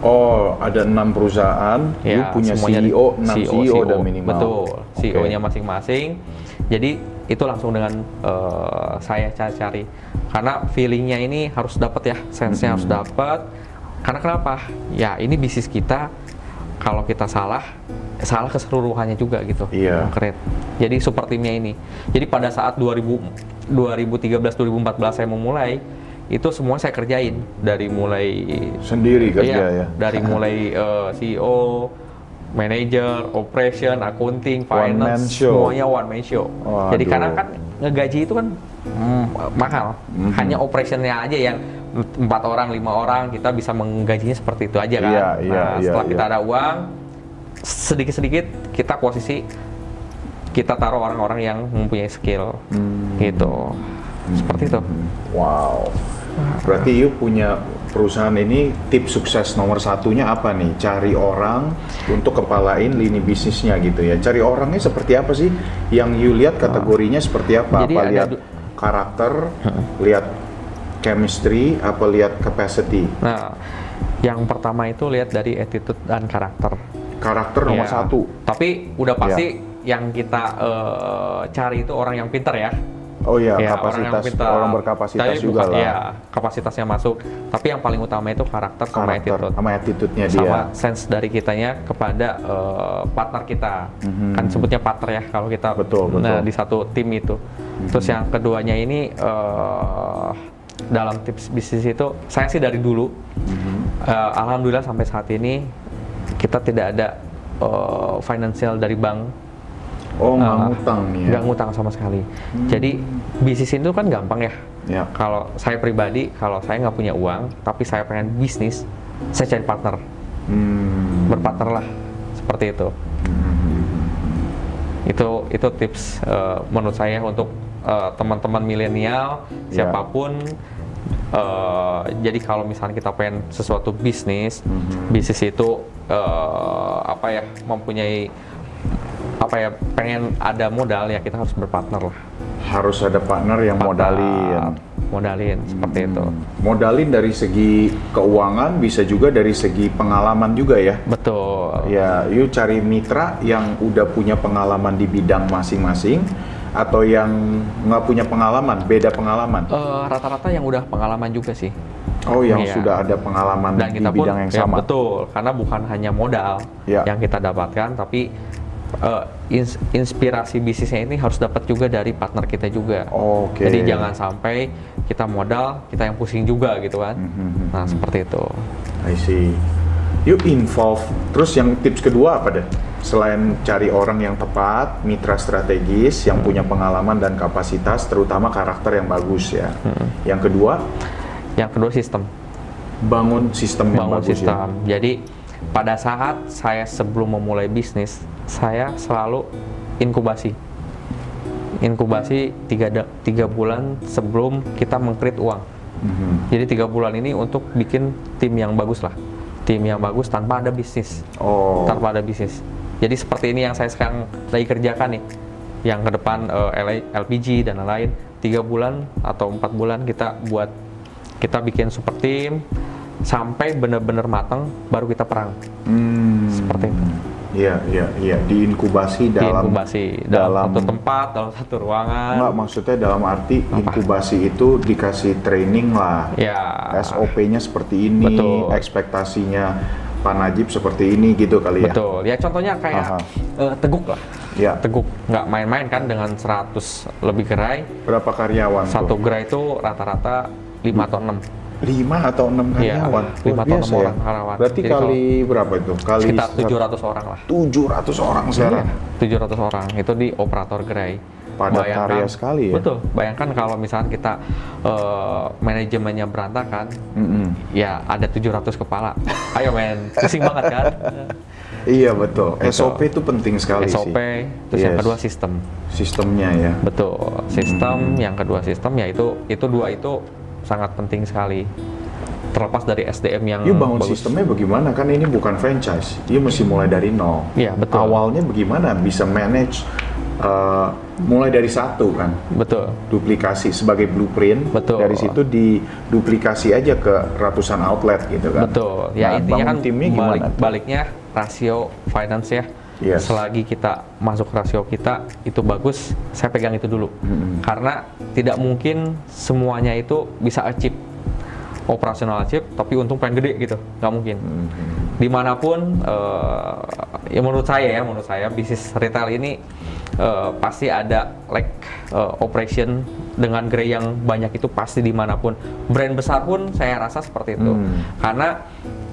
Oh, ada enam perusahaan, you Ya, punya semuanya CEO, enam CEO, dan minimal. Betul, Oke. CEO-nya masing-masing. Jadi itu langsung dengan eh, saya cari-cari. Karena feelingnya ini harus dapat ya, sense-nya harus Hmm. dapat. Karena kenapa? Ya ini bisnis kita. Kalau kita salah, salah keseluruhannya juga gitu. Iya. Konkret. Jadi super timnya ini. Jadi pada saat 2000 2013 2014 saya memulai itu semua saya kerjain dari mulai Sendiri kerja Iya, ya. Dari mulai eh, CEO, manager, operation, accounting, One finance, show. semuanya one man show. Waduh. Jadi karena kan ngegaji itu kan mm, mahal. Mhm. Hanya operationnya aja yang empat orang, lima orang kita bisa menggajinya seperti itu aja kan. Iya, iya, nah, iya, setelah kita iya. ada uang, sedikit-sedikit kita posisi kita taruh orang-orang yang mempunyai skill, Hmm. gitu. Seperti itu. Wow. Berarti you punya perusahaan ini tips sukses nomor satunya apa nih? Cari orang untuk kepalain lini bisnisnya gitu ya. Cari orangnya seperti apa sih? Yang you lihat kategorinya seperti apa? Jadi apa lihat karakter, lihat chemistry, apa lihat capacity? Nah, yang pertama itu lihat dari attitude dan karakter. Karakter nomor Iya. satu. Tapi udah pasti yang kita eh, cari itu orang yang pinter ya. Oh iya, Ya, kapasitas pinter. orang, berkapasitas Tapi juga bukan- lah. Iya, kapasitasnya masuk. Tapi yang paling utama itu karakter sama Karakter attitude. sama attitude-nya dia. Sama sense dari kitanya kepada eh, partner kita. Mhm. Kan sebutnya partner ya kalau kita Betul, betul. Nah, di satu tim itu. Terus yang keduanya ini eh, dalam tips bisnis itu saya sih dari dulu Mhm. eh, alhamdulillah sampai saat ini kita tidak ada eh, financial dari bank Oh, nggak Ah, ngutang nih ya. nggak ngutang sama sekali. Jadi bisnis itu kan gampang ya. Ya. Kalau saya pribadi, kalau saya nggak punya uang, tapi saya pengen bisnis, saya cari partner, Hmm. berpartner lah, seperti itu. Itu itu tips eh, menurut saya untuk eh, teman-teman milenial, Ya. Eh, jadi kalau misalnya kita pengen sesuatu bisnis, Mhm. bisnis itu eh, apa ya mempunyai apa ya pengen ada modal ya kita harus berpartner lah Harus ada partner yang modalin. modalin seperti itu Hmm. Modalin dari segi keuangan, bisa juga dari segi pengalaman juga ya. betul Ya, yuk cari mitra yang udah punya pengalaman di bidang masing-masing atau yang nggak punya pengalaman, beda pengalaman. Eh, rata-rata yang udah pengalaman juga sih Oh, yang Iya. sudah ada pengalaman dan di kita pun bidang yang ya, sama. betul karena bukan hanya modal Ya. yang kita dapatkan tapi eh, ins- inspirasi bisnisnya ini harus dapat juga dari partner kita juga Oke. jadi jangan sampai kita modal kita yang pusing juga gitu kan Mhm. nah seperti itu I see. Yuk involve. Terus yang tips kedua apa deh? Selain cari orang yang tepat, mitra strategis yang punya pengalaman dan kapasitas, terutama karakter yang bagus ya. Yang kedua, yang kedua sistem. Bangun sistem yang bangun bagus ya. sistem. Jadi pada saat saya sebelum memulai bisnis saya selalu inkubasi. Inkubasi tiga, tiga bulan sebelum kita mengkrit uang. Mhm. jadi tiga bulan ini untuk bikin tim yang bagus lah. Tim yang bagus tanpa ada bisnis. Oh, tanpa ada bisnis jadi seperti ini yang saya sekarang lagi kerjakan nih yang ke depan eh, L- LPG dan lain-lain tiga bulan atau empat bulan kita buat kita bikin super team sampai benar-benar matang baru kita perang hmm. seperti itu. Iya, iya, iya. Diinkubasi dalam inkubasi dalam, dalam- satu tempat dalam satu ruangan Enggak, maksudnya dalam arti Apa? inkubasi itu dikasih training lah. ya SOP-nya seperti ini, Betul. ekspektasinya Pak Najib seperti ini gitu kali ya. betul ya contohnya kayak Aha. eh, teguk lah Ya. teguk nggak main-main kan dengan 100 lebih gerai Berapa karyawan? satu tuh? gerai itu rata-rata 5 atau 6 lima atau enam Iya, karyawan. lima Luar atau enam biasa ya. orang karyawan. Berarti Jadi kali berapa itu? Kali sekitar 700 orang lah 700 orang sekarang. Iya, 700 orang itu di operator gerai. Padat karya sekali ya. Betul. Bayangkan kalau misalnya kita eh, manajemennya berantakan, Mm-mm. ya ada 700 kepala. Ayo men, pusing banget kan? Iya betul. Betul. SOP itu penting sekali SOP, sih. terus yang Yes. kedua sistem. Sistemnya ya. Betul. Sistem, Hmm. yang kedua sistem yaitu itu dua itu sangat penting sekali. Terlepas dari SDM yang You bangun bagus. sistemnya bagaimana? Kan ini bukan franchise. You mesti mulai dari nol. Iya, betul. Awalnya bagaimana bisa manage uh, mulai dari satu kan? Betul. Duplikasi sebagai blueprint. Betul. Dari situ diduplikasi aja ke ratusan outlet gitu kan? Betul. Ya Nah, intinya kan timnya gimana? balik, tuh? baliknya rasio finance ya. Yes. Selagi kita masuk rasio kita itu bagus, saya pegang itu dulu. Mm-mm. Karena tidak mungkin semuanya itu bisa achieve operasional achieve, tapi untung pengen gede gitu, nggak mungkin. Mhm. Di mana pun, eh, ya menurut saya ya, menurut saya bisnis retail ini eh, pasti ada like eh, operation dengan grey yang banyak itu pasti di mana pun. Brand besar pun saya rasa seperti itu, Hmm. karena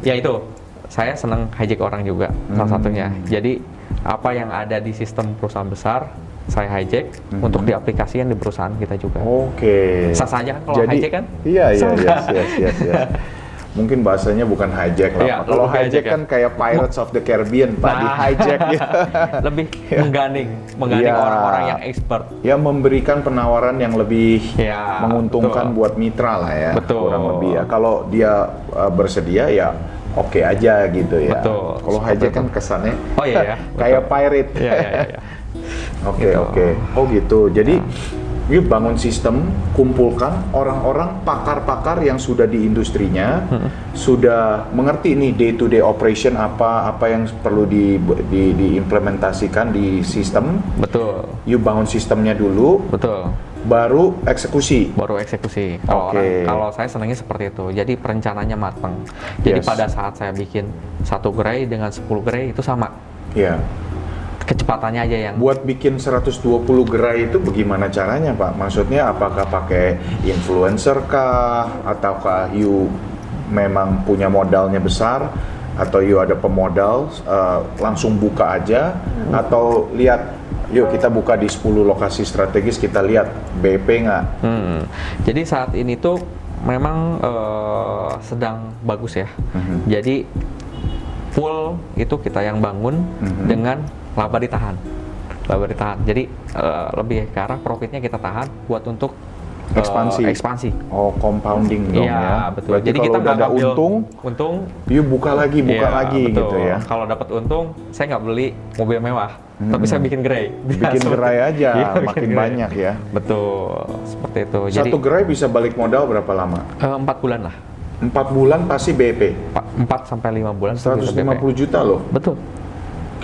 ya itu saya senang hijack orang juga salah Hmm. satunya. Jadi apa yang ada di sistem perusahaan besar saya hijack Hmm. untuk diaplikasikan di perusahaan kita juga. Oke. Sah saja kan kalau Jadi, hijack kan? Iya, iya, yes, yes, yes, yes. Mungkin bahasanya bukan hijack lah. Pak. Kalau hijack hijack ya. kan kayak Pirates of the Caribbean, Pak, di Nah. hijack ya. lebih mengganding, mengganding Iya. orang-orang yang expert. ya memberikan penawaran yang lebih Ya, menguntungkan betul. buat mitra lah ya. Betul. Kurang lebih ya. Kalau dia uh, bersedia ya oke aja gitu ya. Betul, Kalau hijack kan kesannya Oh iya ya, kayak pirate. Iya, iya, iya, iya. Oke Gitu. oke. Oh gitu. Jadi yuk bangun sistem, kumpulkan orang-orang pakar-pakar yang sudah di industrinya, Hmm. sudah mengerti nih day to day operation apa apa yang perlu di, di diimplementasikan di sistem. Betul, Yuk bangun sistemnya dulu, betul. baru eksekusi. Baru eksekusi. Kalau Oke. orang- kalau saya senangnya seperti itu. Jadi perencananya matang. Jadi Yes. pada saat saya bikin satu gerai dengan 10 gerai itu sama. Ya. Kecepatannya aja yang Buat bikin 120 gerai itu bagaimana caranya, Pak? Maksudnya apakah pakai influencer kah ataukah you memang punya modalnya besar atau you ada pemodal eh, langsung buka aja atau lihat yuk kita buka di 10 lokasi strategis kita lihat BP nggak? Hmm. Jadi saat ini tuh memang eh, sedang bagus ya. Mhm. Jadi full itu kita yang bangun Mhm. dengan laba ditahan. Laba ditahan. Jadi eh, lebih ke arah profitnya kita tahan buat untuk eh, Ekspansi. ekspansi. Oh, compounding dong Iya, ya. betul. Berarti Jadi kalau kita nggak ada untung, untung you buka lagi, buka iya, lagi betul. gitu ya. Kalau dapat untung, saya nggak beli mobil mewah, tapi saya bikin gerai. Bikin gerai aja, Iya, bikin makin gerai. banyak ya. Betul, seperti itu. Jadi Satu gerai bisa balik modal berapa lama? eh, empat bulan lah, Empat bulan pasti BP. Empat- sampai lima bulan. bisa 150 BP. juta loh. Betul.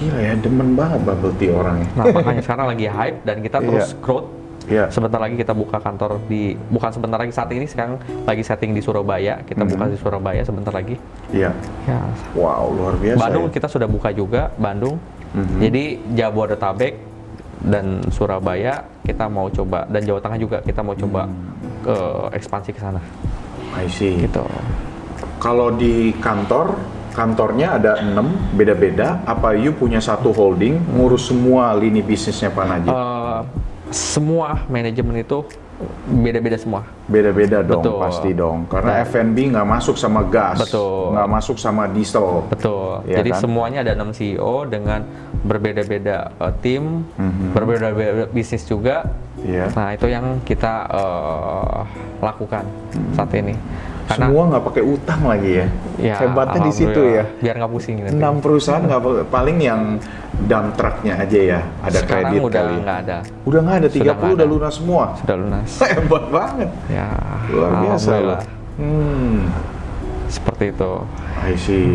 Gila ya, demen banget bubble tea orangnya. Nah makanya sekarang lagi hype dan kita terus Iya. growth. Iya. Sebentar lagi kita buka kantor di bukan sebentar lagi saat ini sekarang lagi setting di Surabaya. Kita buka Mhm. di Surabaya sebentar lagi. Iya. Ya, Wow, luar biasa. Bandung ya. kita sudah buka juga Bandung. Mhm. Jadi Jabodetabek dan Surabaya kita mau coba dan Jawa Tengah juga kita mau coba Hmm. ke ekspansi ke sana I see. gitu. Kalau di kantor, kantornya ada enam beda-beda. Apa you punya satu holding ngurus semua lini bisnisnya Pak Najib? Eh, semua manajemen itu beda-beda semua. Beda-beda dong, betul. pasti dong. Karena Nah. F&B nggak masuk sama gas, Betul. nggak masuk sama diesel. Betul. Iya Jadi kan? semuanya ada 6 CEO dengan berbeda-beda eh, tim, Mhm. berbeda-beda bisnis juga. Iya. Nah, itu yang kita eh, lakukan saat ini. Karena Semua nggak pakai utang lagi ya. ya, Hebatnya di situ ya. Biar nggak pusing nanti. Enam perusahaan nggak paling yang dump trucknya aja ya, ada Sekarang kredit udah kali. nggak ada, Udah nggak ada, Sudah 30 nggak udah ada. lunas semua. sudah lunas. Hebat banget. ya, Luar biasa alhamdulillah. Hmm. Seperti itu. I see.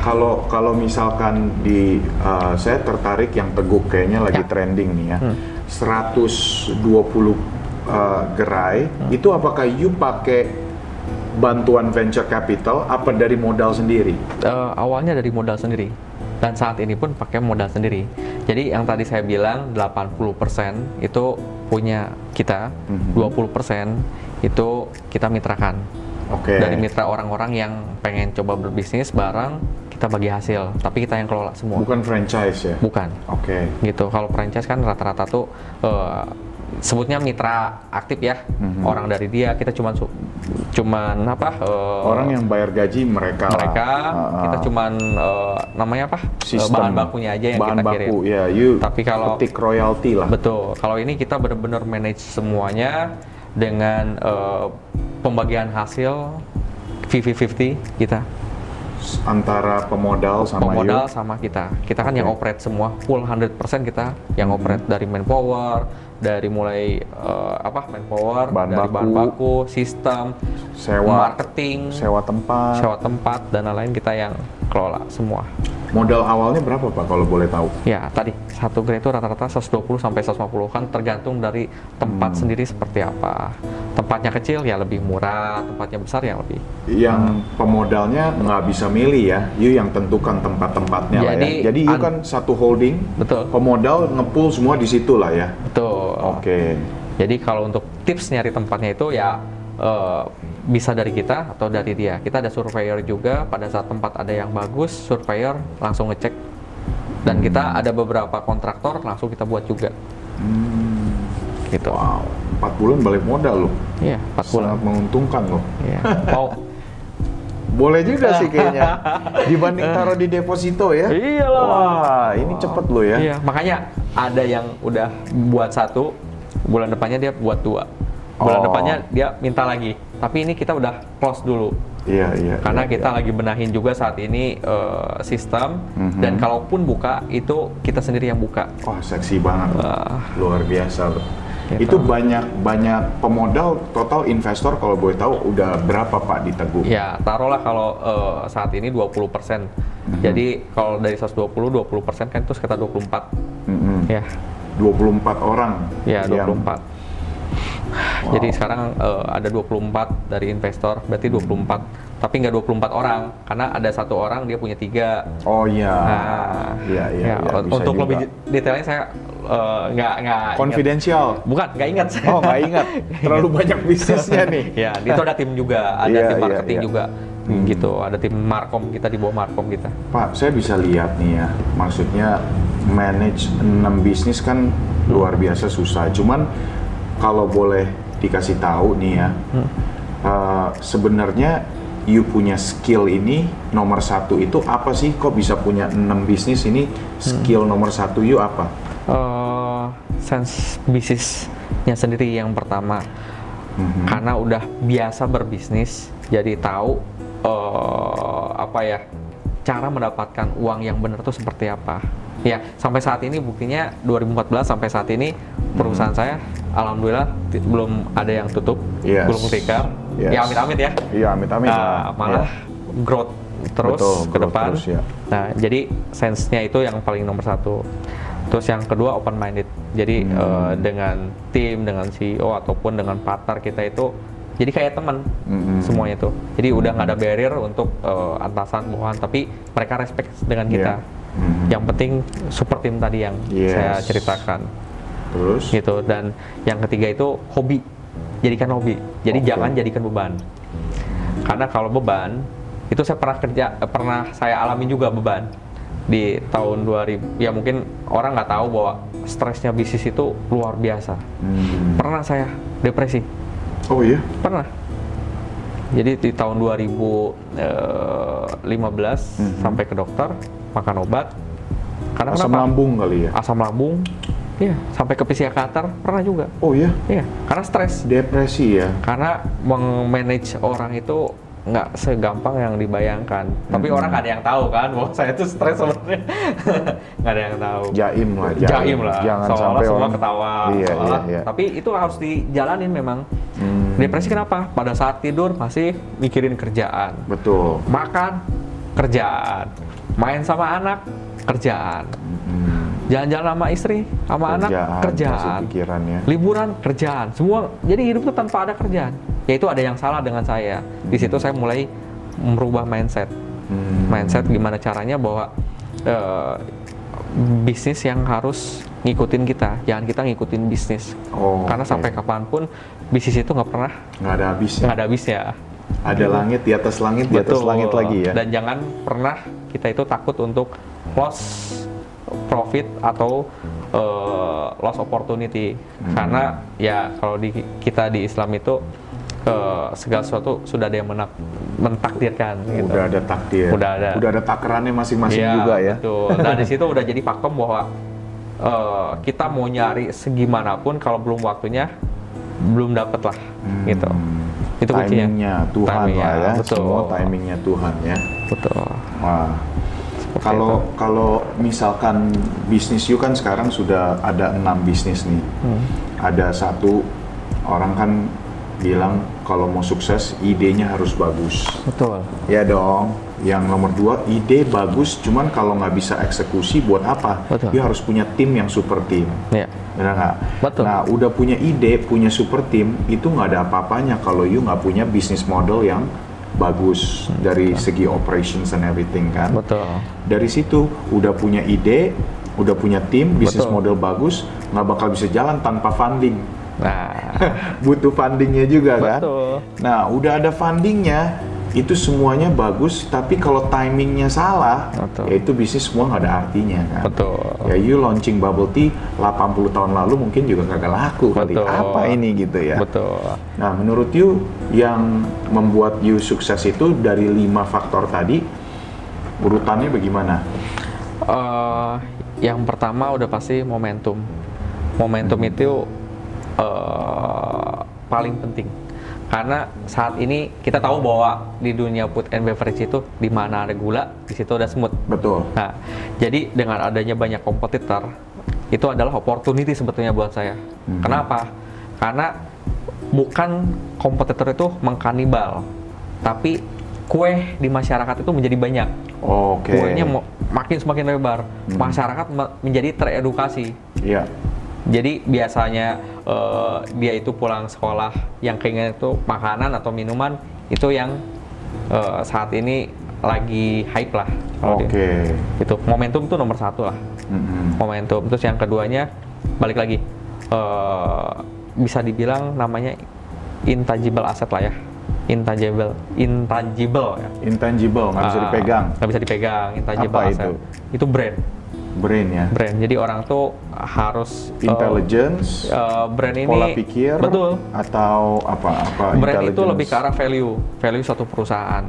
Kalau kalau misalkan di uh, saya tertarik yang teguk kayaknya lagi Ya. trending nih ya. Hmm. 120 uh, gerai Hmm. itu apakah you pakai bantuan venture capital apa dari modal sendiri? Eh, awalnya dari modal sendiri dan saat ini pun pakai modal sendiri. Jadi yang tadi saya bilang 80% itu punya kita, Mhm. 20% itu kita mitrakan. Oke. Dari mitra orang-orang yang pengen coba berbisnis bareng, kita bagi hasil, tapi kita yang kelola semua. Bukan franchise ya? Bukan. Oke. Gitu. Kalau franchise kan rata-rata tuh eh, sebutnya mitra aktif ya. Mhm. Orang dari dia kita cuman cuman apa? eh, Orang yang bayar gaji mereka mereka Ah, kita ah. cuman eh, namanya apa Eh, Sistem. bahan bakunya aja yang bahan kita baku, kirim ya. You Tapi kalau- petik royalty lah. betul kalau ini kita benar-benar manage semuanya dengan eh, pembagian hasil 50-50 kita Antara pemodal sama pemodal you. sama kita kita kan yang Oke. operate semua full 100% kita yang operate dari manpower dari mulai eh, apa manpower Bahan dari bahan baku. baku sistem Sewa, marketing sewa tempat. sewa tempat dan lain-lain kita yang kelola semua Modal awalnya berapa Pak kalau boleh tahu? Ya, tadi satu grade itu rata-rata 120 sampai 150 kan tergantung dari tempat Hmm. sendiri seperti apa. Tempatnya kecil ya lebih murah, tempatnya besar ya lebih. Yang pemodalnya nggak bisa milih ya, you yang tentukan tempat-tempatnya lah ya. Jadi, you an- kan satu holding, Betul. pemodal ngepul semua di situ lah ya. Betul. Oke. Jadi kalau untuk tips nyari tempatnya itu ya eh, bisa dari kita atau dari dia. Kita ada surveyor juga pada saat tempat ada yang bagus, surveyor langsung ngecek. Dan kita ada beberapa kontraktor langsung kita buat juga. Hmm, Gitu. wow, empat bulan balik modal loh. Iya, 4 bulan. Sangat menguntungkan loh. Iya. Mau Boleh juga sih kayaknya. Dibanding taruh di deposito ya. Iya lah. Wah, ini cepet loh ya. Iya, makanya ada yang udah buat satu, bulan depannya dia buat dua. Bulan Oh. depannya dia minta lagi. Tapi ini kita udah close dulu. Iya, iya. Karena iya, kita iya. lagi benahin juga saat ini eh, sistem Mhm. dan kalaupun buka itu kita sendiri yang buka. Wah, seksi banget. Wah. Luar biasa loh. Gitu. Itu banyak banyak pemodal total investor kalau boleh tahu udah berapa Pak di Teguh? Ya, taruhlah kalau eh, saat ini 20%. Mhm. Jadi kalau dari 120 20% kan itu sekitar 24. Mm-mm. Ya. 24 orang. Ya, yang- 24. Wow. Jadi sekarang eh, ada 24 dari investor, berarti 24. Tapi nggak 24 orang, karena ada satu orang dia punya tiga. Oh iya. Nah, Iya, iya, ya, bisa untuk juga. lebih detailnya saya eh, nggak nggak ingat. Konfidensial. Bukan, nggak ingat. saya. Oh, nggak ingat. Terlalu banyak bisnisnya nih. ya, itu ada tim juga, ada Iya, tim iya, marketing iya. juga, Hmm. gitu. Ada tim markom kita di bawah markom kita. Pak, saya bisa lihat nih ya. Maksudnya manage 6 bisnis kan luar biasa susah. Cuman kalau boleh dikasih tahu nih ya, Hmm. eh, sebenarnya you punya skill ini nomor satu itu apa sih? Kok bisa punya 6 bisnis ini? Skill nomor satu you apa? eh sense bisnisnya sendiri yang pertama Mhm. karena udah biasa berbisnis jadi tahu eh, apa ya cara mendapatkan uang yang benar tuh seperti apa ya sampai saat ini buktinya 2014 sampai saat ini perusahaan saya alhamdulillah belum ada yang tutup Yes. belum tikar Yes. ya amit-amit ya Iya, amit-amit Nah, lah. malah Ya. growth terus Betul, ke growth depan. terus, ya. Nah, jadi sense-nya itu yang paling nomor satu. Terus yang kedua open minded. Jadi Hmm. eh, dengan tim, dengan CEO ataupun dengan partner kita itu jadi kayak teman Mm-mm. semuanya itu. Jadi udah nggak ada barrier untuk eh, atasan bawahan, tapi mereka respect dengan kita. Iya. Mhm. Yang penting super team tadi yang Yes. saya ceritakan Terus? gitu. Dan yang ketiga itu hobi. Jadikan hobi. Jadi Oke. jangan jadikan beban. Karena kalau beban itu saya pernah kerja eh, pernah saya alami juga beban di tahun 2000 ya mungkin orang nggak tahu bahwa stresnya bisnis itu luar biasa Hmm. pernah saya depresi Oh iya? pernah jadi di tahun 2015 Mhm. sampai ke dokter makan obat karena Asam kenapa lambung kali ya? asam lambung iya sampai ke psikiater pernah juga Oh iya? iya karena stres Depresi ya? karena meng-manage orang itu nggak segampang yang dibayangkan. Tapi Mhm. orang nggak ada yang tahu kan bahwa saya itu stres sebenarnya. Nggak ada yang tahu. Jaim lah, jaim. Jaim lah. Jangan Seolah-olah sampai semua orang ketawa. Iya, iya, iya. Tapi itu harus dijalanin memang. Hmm. Depresi kenapa? Pada saat tidur masih mikirin kerjaan. Betul. Makan, kerjaan. Main sama anak, kerjaan. Hmm. Jalan-jalan sama istri, sama anak, Kerjaan, kerjaan. masih pikirannya. Liburan, kerjaan. Semua. Jadi hidup itu tanpa ada kerjaan. Yaitu ada yang salah dengan saya. Di situ saya mulai merubah mindset. Hmm. Mindset gimana caranya bahwa eh, bisnis yang harus ngikutin kita, jangan kita ngikutin bisnis. Oh, Karena oke. sampai kapan pun bisnis itu nggak pernah nggak ada habisnya. nggak ada habisnya. Ada langit di atas langit di atas Betul. langit lagi ya. Dan jangan pernah kita itu takut untuk loss profit atau eh, loss opportunity. Hmm. Karena ya kalau di kita di Islam itu eh, segala sesuatu sudah ada yang menak, mentakdirkan gitu. Udah ada takdir. Udah ada. Udah ada takarannya masing-masing Iya, juga ya. Betul. Nah di situ udah jadi pakem bahwa eh, kita mau nyari segimanapun kalau belum waktunya belum dapet lah Hmm. gitu. Itu kuncinya. timingnya Tuhan Timingnya, lah ya. betul. Semua timingnya Tuhan ya. Betul. Wah. Kalau itu. kalau misalkan bisnis you kan sekarang sudah ada enam bisnis nih. Hmm. Ada satu orang kan bilang kalau mau sukses idenya harus bagus. Betul. Ya dong. Yang nomor dua ide bagus, cuman kalau nggak bisa eksekusi buat apa? Betul. You harus punya tim yang super tim. Ya. Benar nggak? Betul. Nah, udah punya ide, punya super team, itu nggak ada apa-apanya kalau you nggak punya bisnis model yang bagus dari segi operations and everything kan. Betul. Dari situ udah punya ide, udah punya tim, bisnis model bagus, nggak bakal bisa jalan tanpa funding. Nah, Butuh fundingnya juga kan. betul. Nah, udah ada fundingnya, itu semuanya bagus, tapi kalau timingnya salah, Betul. ya itu bisnis semua nggak ada artinya kan. Betul. Ya you launching bubble tea 80 tahun lalu mungkin juga kagak laku kali. Apa ini gitu ya. Betul. Nah, menurut you yang membuat you sukses itu dari lima faktor tadi urutannya bagaimana? Eh, yang pertama udah pasti momentum. Momentum itu eh, paling penting. Karena saat ini kita tahu bahwa di dunia food and beverage itu di mana ada gula, di situ ada semut. Betul. Nah, jadi dengan adanya banyak kompetitor, itu adalah opportunity sebetulnya buat saya. Mhm. Kenapa? Karena bukan kompetitor itu mengkanibal, tapi kue di masyarakat itu menjadi banyak. Oke. Kuenya mo- makin semakin lebar, Mhm. masyarakat me- menjadi teredukasi. Iya. Jadi biasanya eh, dia itu pulang sekolah yang keinginan itu makanan atau minuman itu yang eh, saat ini lagi hype lah. Oke. itu momentum itu nomor satu lah Mm-mm. momentum terus yang keduanya balik lagi eh, bisa dibilang namanya intangible asset lah ya intangible intangible ya Intangible, nggak bisa Ah, dipegang. nggak bisa dipegang intangible Apa asset itu? itu brand Brain ya. brand jadi orang tuh harus eh, Intelligence, eh, brand ini pola pikir, betul atau apa? Apa? brand itu lebih ke arah value value suatu perusahaan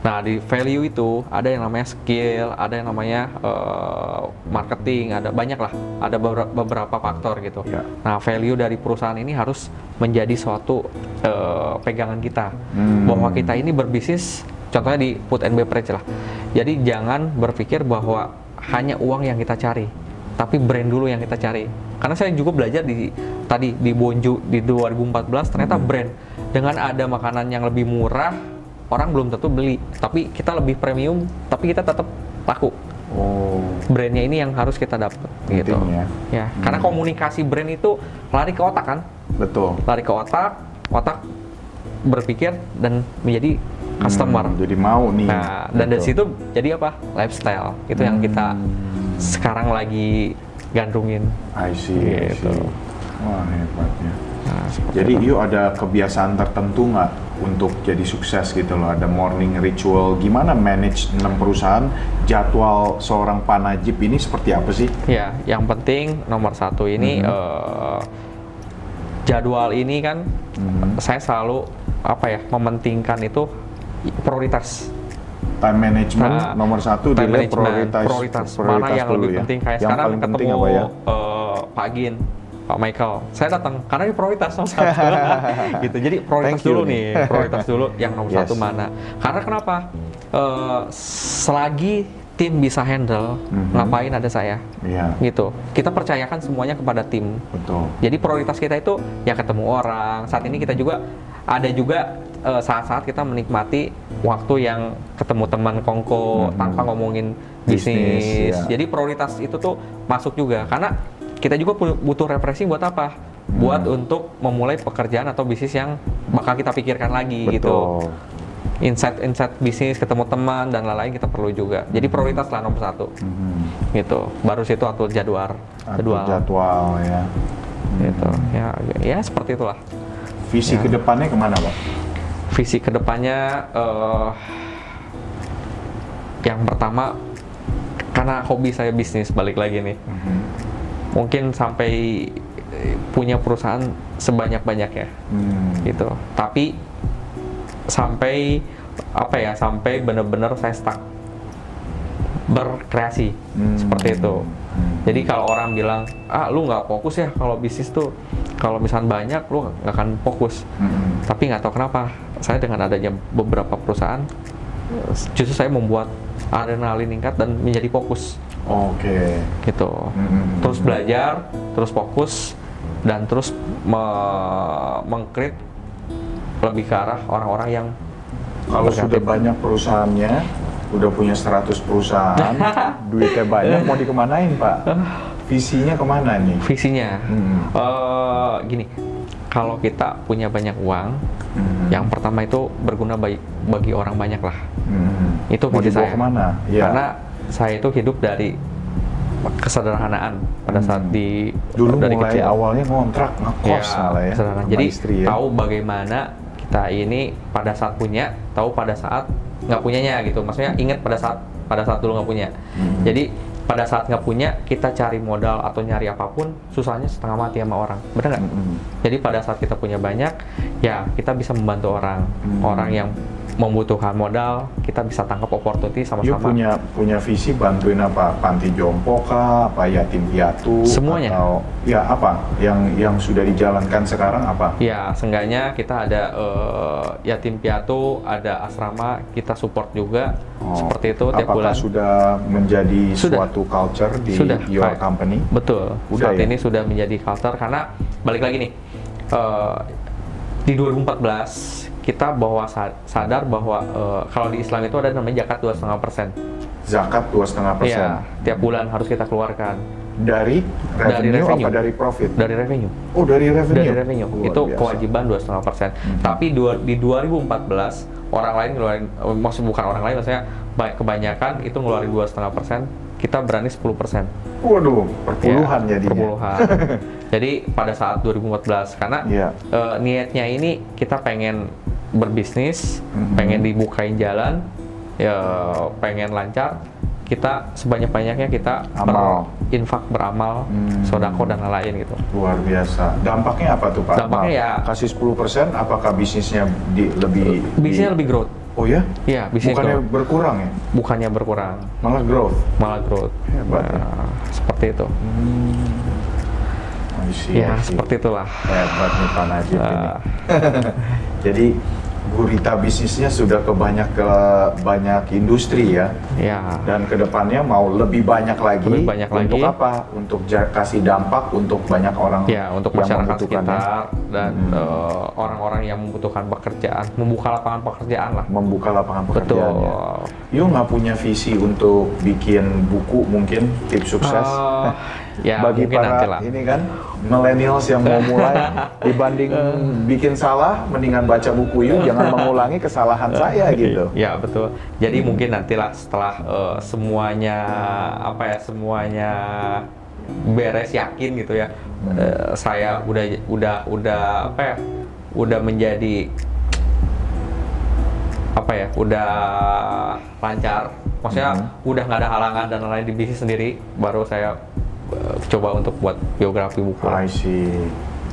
Nah, di value itu ada yang namanya skill, ada yang namanya eh, marketing, ada banyak lah, ada beberapa, beberapa faktor gitu. Ya. Nah, value dari perusahaan ini harus menjadi suatu eh, pegangan kita Hmm. bahwa kita ini berbisnis, contohnya di food and beverage lah. Jadi jangan berpikir bahwa hanya uang yang kita cari, tapi brand dulu yang kita cari. Karena saya juga belajar di tadi di Bonju di 2014 ternyata brand dengan ada makanan yang lebih murah orang belum tentu beli, tapi kita lebih premium, tapi kita tetap laku. Oh. Brandnya ini yang harus kita dapat gitu. Ya. Ya, karena komunikasi brand itu lari ke otak kan, Betul. lari ke otak, otak berpikir dan menjadi customer. Hmm, jadi mau nih. Nah, dan dari situ jadi apa? Lifestyle. Itu yang kita Hmm. sekarang lagi gandrungin. I see, I Gitu. see. Wah hebatnya. Nah, Jadi itu. yuk ada kebiasaan tertentu nggak untuk jadi sukses gitu loh? Ada morning ritual, gimana manage 6 perusahaan? Jadwal seorang panajib ini seperti apa sih? ya, yang penting nomor satu ini Mhm. eh, jadwal ini kan Mhm. saya selalu apa ya mementingkan itu prioritas. Time management Nah, nomor satu Time management, prioritas, prioritas, mana yang dulu lebih ya. penting kayak yang sekarang paling ketemu penting apa ya? eh, Pak Gin, Pak Michael, saya datang karena ini prioritas nomor satu, gitu. Jadi prioritas Thank dulu nih. nih, prioritas dulu yang nomor Yes. satu mana? Karena kenapa? Eh, selagi tim bisa handle, Mhm. ngapain ada saya, Iya, gitu. Kita percayakan semuanya kepada tim. betul. Jadi prioritas kita itu ya ketemu orang. Saat ini kita juga ada juga eh, saat-saat kita menikmati waktu yang ketemu teman kongko Mhm. tanpa ngomongin Bisnis, bisnis. ya. Jadi prioritas itu tuh masuk juga karena kita juga butuh refreshing buat apa? Buat Hmm. untuk memulai pekerjaan atau bisnis yang bakal kita pikirkan lagi gitu. Insight-insight bisnis, ketemu teman dan lain-lain kita perlu juga. Jadi prioritas lah nomor satu Mhm. gitu. Baru situ atur jadwal. Atur Jadwal. jadwal ya. Gitu. Ya, ya seperti itulah. Visi Ya. ke depannya ke mana, Pak? visi ke depannya eh yang pertama karena hobi saya bisnis balik lagi nih Mhm. mungkin sampai punya perusahaan sebanyak banyaknya Hmm. gitu tapi sampai apa ya sampai bener-bener saya stuck berkreasi Hmm. seperti itu Hmm. jadi kalau orang bilang ah lu nggak fokus ya kalau bisnis tuh kalau misalnya banyak lu nggak akan fokus Mhm. tapi nggak tahu kenapa saya dengan adanya beberapa perusahaan justru saya membuat adrenalin meningkat dan menjadi fokus Oke. gitu Mhm. terus belajar terus fokus dan terus me- mengkrit lebih ke arah orang-orang yang Kalau sudah banyak perusahaannya, udah punya 100 perusahaan, duitnya banyak, mau dikemanain Pak? Visinya ke mana nih? visinya Hmm. eh, gini kalau kita punya banyak uang Hmm. yang pertama itu berguna bagi, bagi orang banyak lah Hmm. itu mau saya ke mana? Ya. karena saya itu hidup dari kesederhanaan pada saat Hmm. di dulu dari mulai kecil. awalnya ngontrak ngekos Ya, ya. Jadi istri ya. tahu bagaimana kita ini pada saat punya, tahu pada saat nggak punyanya gitu. Maksudnya ingat pada saat pada saat dulu nggak punya. Hmm. Jadi pada saat nggak punya kita cari modal atau nyari apa pun susahnya setengah mati sama orang, bener nggak? Mm-mm. Jadi pada saat kita punya banyak, ya kita bisa membantu orang, Hmm. orang yang membutuhkan modal, kita bisa tangkap opportunity sama-sama. punya punya visi bantuin apa? Panti jompo kah? Apa yatim piatu? Semuanya. Atau ya apa? Yang yang sudah dijalankan sekarang apa? Ya, seenggaknya kita ada eh, yatim piatu, ada asrama, kita support juga Oh, seperti itu tiap Apakah bulan. sudah menjadi Sudah. suatu culture di Sudah, your company? Betul. Udah saat ya? ini sudah menjadi culture karena balik lagi nih eh, di 2014 kita bahwa sa- sadar bahwa eh, kalau di Islam itu ada namanya zakat 2,5 persen. Zakat dua setengah persen Iya, tiap bulan harus kita keluarkan dari Dari revenue, revenue. apa dari profit? dari revenue. Oh dari revenue. Dari revenue Luar itu biasa. kewajiban 2,5 persen. Mhm. Tapi dua, di 2014 orang lain ngeluarin, eh, maksud bukan orang lain, maksudnya ba- kebanyakan itu ngeluarin 2,5 persen. Kita berani 10 persen. Waduh, perpuluhan Ya, jadinya. Perpuluhan. Jadi pada saat 2014 karena Iya. eh, niatnya ini kita pengen berbisnis, Mhm. pengen dibukain jalan, ya pengen lancar. Kita sebanyak-banyaknya kita Amal. berinfak, beramal, Hmm. sodako dan lain-lain gitu. Luar biasa. Dampaknya apa tuh Pak? Dampaknya Maaf, ya- kasih 10% apakah bisnisnya di, lebih Bisnisnya di- lebih growth. Oh ya? Iya, bisnis Bukannya growth. berkurang ya? bukannya berkurang, Malah growth. malah growth. Hebat ya. Nah, seperti itu. I see, Ya, seperti itulah. Hebat nih Pak Najib ini. Ah. Jadi gurita bisnisnya sudah ke banyak ke banyak industri ya. Ya, Dan ke depannya mau lebih banyak lagi. Lebih banyak untuk lagi. apa? Untuk kasih dampak untuk banyak orang ya untuk yang masyarakat sekitar dan Hmm. eh, orang-orang yang membutuhkan pekerjaan, membuka lapangan pekerjaan lah. membuka lapangan Betul. pekerjaannya. You nggak punya visi untuk bikin buku mungkin tips sukses? Eh, ya, Bagi para lah. ini kan millennials yang mau mulai dibanding bikin salah, mendingan baca buku you, jangan mengulangi kesalahan saya gitu. Ya betul. Jadi mungkin nantilah setelah eh, semuanya apa ya semuanya beres yakin gitu ya, Hmm. eh, saya udah udah udah apa ya udah menjadi apa ya udah lancar. Maksudnya Hmm. udah nggak ada halangan dan lain-lain di bisnis sendiri, baru saya coba untuk buat biografi buku. I see.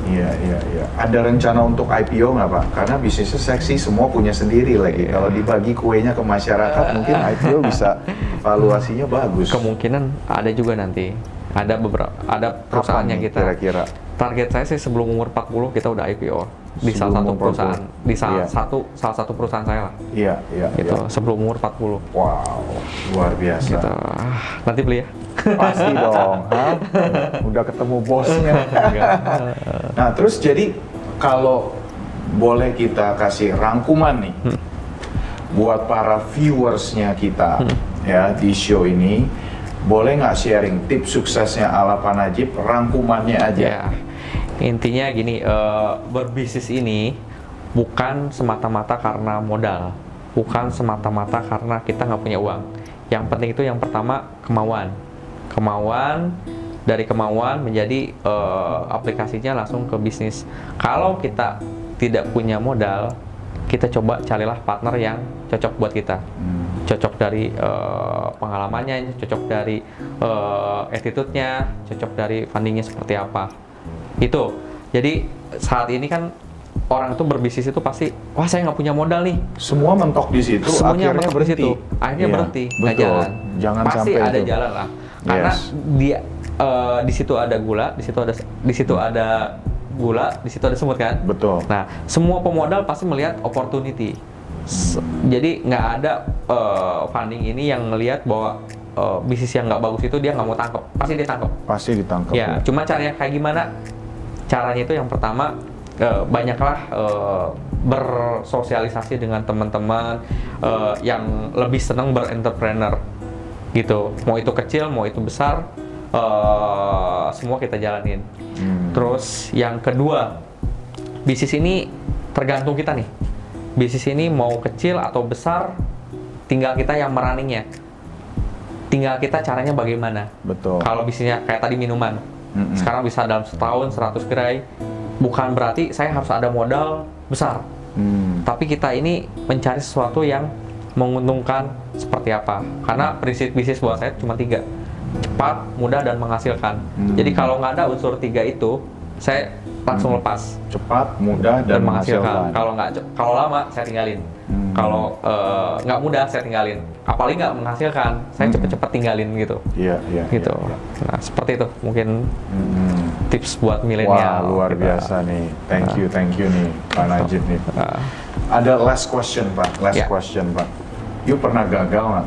Iya, iya, iya. Ada rencana untuk IPO nggak Pak? Karena bisnisnya seksi, semua punya sendiri lagi. Iya. Kalau dibagi kuenya ke masyarakat, mungkin IPO bisa valuasinya bagus. Kemungkinan ada juga nanti. Ada beberapa ada perusahaannya kita. kira-kira? Target saya sih sebelum umur 40 kita udah IPO di salah Sebelum satu umur perusahaan 40. di salah Iya. satu salah satu perusahaan saya lah. Iya, iya, Gitu, iya. sebelum umur 40. Wow, luar biasa. Gitu. Ah, nanti beli ya. Pasti dong, Hah? Udah ketemu bosnya. nah, terus jadi kalau boleh kita kasih rangkuman nih buat para viewersnya kita ya di show ini, boleh nggak sharing tips suksesnya ala Pak Najib rangkumannya aja? Ya. Intinya gini, eh, berbisnis ini bukan semata-mata karena modal, bukan semata-mata karena kita nggak punya uang. Yang penting itu yang pertama kemauan, kemauan dari kemauan menjadi eh, aplikasinya langsung ke bisnis. Kalau kita tidak punya modal, kita coba carilah partner yang cocok buat kita Hmm, cocok dari eh, pengalamannya, cocok dari eh, attitude-nya, cocok dari fundingnya seperti apa. Itu. Jadi saat ini kan orang itu berbisnis itu pasti, wah saya nggak punya modal nih. Semua mentok di situ, Semuanya akhirnya mentok di berhenti. situ. Akhirnya Iya, berhenti, nggak jalan. Jangan pasti sampai ada itu. jalan lah. Karena Yes. dia eh, di situ ada gula, di situ ada di situ ada gula, di situ ada semut kan. Betul. Nah, semua pemodal pasti melihat opportunity. S- Jadi nggak ada eh, funding ini yang ngelihat bahwa eh, bisnis yang nggak bagus itu dia nggak mau tangkap, pasti dia tangkap. Pasti ditangkap. Ya, cuma caranya kayak gimana? Caranya itu yang pertama eh, banyaklah eh, bersosialisasi dengan teman-teman eh, yang lebih senang berentrepreneur gitu. Mau itu kecil, mau itu besar, eh, semua kita jalanin. Hmm. Terus yang kedua, bisnis ini tergantung kita nih. Bisnis ini mau kecil atau besar, tinggal kita yang meraningnya. Tinggal kita caranya bagaimana. Betul. Kalau bisnisnya kayak tadi minuman, Mm-mm. sekarang bisa dalam setahun 100 gerai, bukan berarti saya harus ada modal besar. Hmm. Tapi kita ini mencari sesuatu yang menguntungkan seperti apa. Karena prinsip bisnis buat saya cuma tiga, cepat, mudah, dan menghasilkan. Hmm. Jadi kalau nggak ada unsur tiga itu, saya langsung Hmm. lepas Cepat, mudah, dan, dan menghasilkan. menghasilkan. Kalau nggak, kalau lama saya tinggalin. Hmm. Kalau eh, nggak mudah saya tinggalin. Apalagi nggak menghasilkan, saya Hmm. cepet-cepet tinggalin gitu. Iya, iya. Gitu. iya, iya. Nah seperti itu mungkin Hmm. tips buat Wah, milenial. luar kita. biasa nih. Thank you, thank you nih, Pak Najib nih. Ah, Ada last question, Pak. Last Ya. question, Pak. You pernah gagal?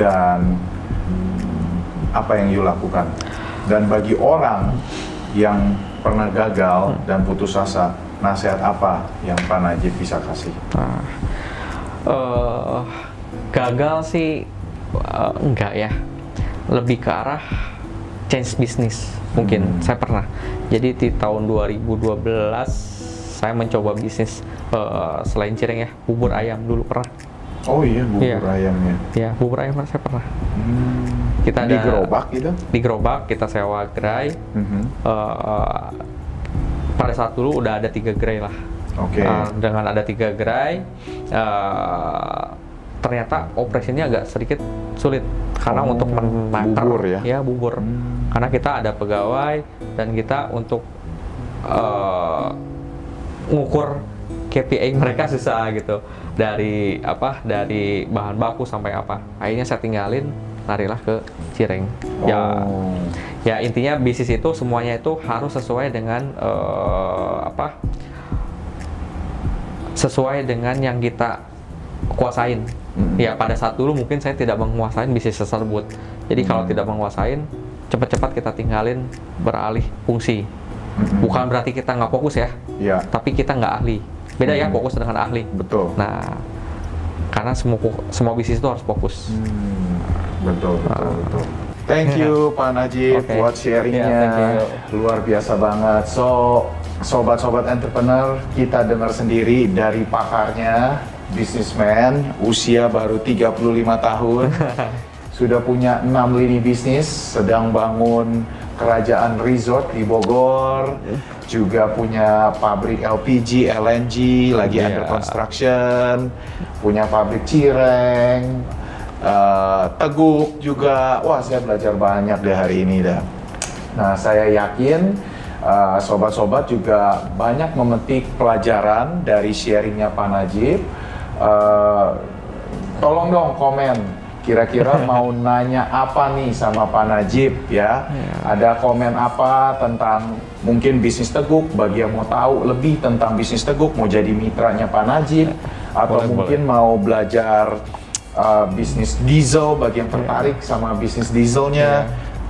Dan apa yang you lakukan? Dan bagi orang yang pernah gagal dan putus asa, nasihat apa yang Pak Najib bisa kasih? nah, eh, gagal sih eh, enggak ya, lebih ke arah change bisnis mungkin. Hmm. Saya pernah. Jadi di tahun 2012 saya mencoba bisnis eh, selain cireng ya, bubur ayam dulu pernah. Oh iya, bubur Iya. ayamnya. Ya, bubur ayam saya pernah. Hmm. Kita di ada- gerobak gitu? Di gerobak kita sewa gerai. Mhm. eh, pada saat dulu udah ada tiga gerai lah. Oke. Uh, dengan ada tiga gerai, uh, ternyata operasinya agak sedikit sulit karena Oh, untuk menakar bubur ya? bubur. Hmm. Karena kita ada pegawai dan kita untuk uh, ngukur KPI mereka susah gitu dari apa? Dari bahan baku sampai apa. Akhirnya saya tinggalin larilah ke Cireng. Ya Oh. ya intinya bisnis itu semuanya itu harus sesuai dengan eh, apa? Sesuai dengan yang kita kuasain. Hmm. ya pada saat dulu mungkin saya tidak menguasain bisnis tersebut. Jadi kalau Hmm. tidak menguasain cepat-cepat kita tinggalin beralih fungsi. Hmm. bukan berarti kita nggak fokus ya Ya, tapi kita nggak ahli beda ya Hmm. fokus dengan ahli betul. nah karena semua semua bisnis itu harus fokus Hmm, betul, betul, betul. Thank you Pak Najib Oke. buat sharingnya. Ya, you. Luar biasa banget. So, sobat-sobat entrepreneur, kita dengar sendiri dari pakarnya, businessman, usia baru 35 tahun, sudah punya 6 lini bisnis, sedang bangun kerajaan resort di Bogor, juga punya pabrik LPG, LNG, lagi Iya. under construction, punya pabrik cireng, eh, teguk juga. Wah, saya belajar banyak deh hari ini dah. Nah, saya yakin eh, sobat-sobat juga banyak memetik pelajaran dari sharingnya Pak Najib. Eh, tolong dong komen. Kira-kira mau nanya apa nih sama Pak Najib ya? Ada komen apa tentang mungkin bisnis teguk? Bagi yang mau tahu lebih tentang bisnis teguk, mau jadi mitranya Pak Najib, atau Boleh, mungkin mau belajar uh, bisnis diesel bagi yang tertarik sama bisnis dieselnya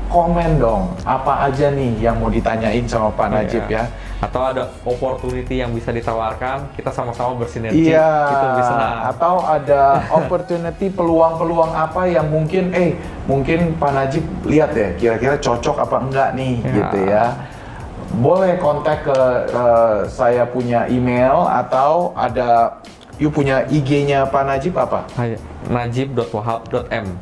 komen dong apa aja nih yang mau ditanyain sama Pak Najib Iya. ya atau ada opportunity yang bisa ditawarkan kita sama-sama bersinergi. Iya itu bisa. atau ada opportunity peluang-peluang apa yang mungkin eh mungkin Pak Najib lihat ya kira-kira cocok apa enggak nih Ya. gitu ya. Boleh kontak ke eh, saya punya email atau ada you punya IG-nya Pak Najib apa? Najib.wahab.m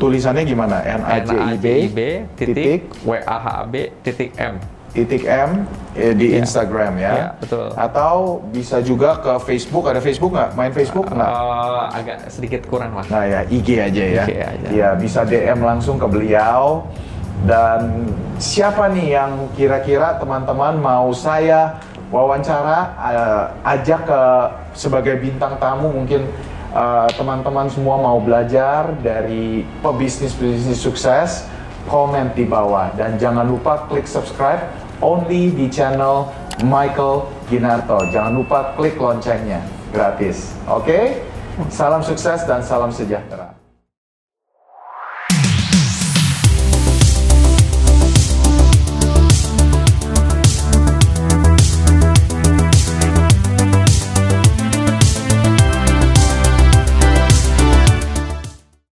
tulisannya gimana? N A J I B titik W A H A B titik M titik M eh, di Iya. Instagram ya. Iya, betul. Atau bisa juga ke Facebook. Ada Facebook nggak? Main Facebook nggak? Eh, agak sedikit kurang lah Nah ya IG aja ya. IG aja. Iya bisa DM langsung ke beliau. Dan siapa nih yang kira-kira teman-teman mau saya wawancara eh, ajak ke sebagai bintang tamu mungkin eh, teman-teman semua mau belajar dari pebisnis-bisnis sukses komen di bawah. Dan jangan lupa klik subscribe only di channel Michael Ginarto. Jangan lupa klik loncengnya. Gratis. Oke? Salam sukses dan salam sejahtera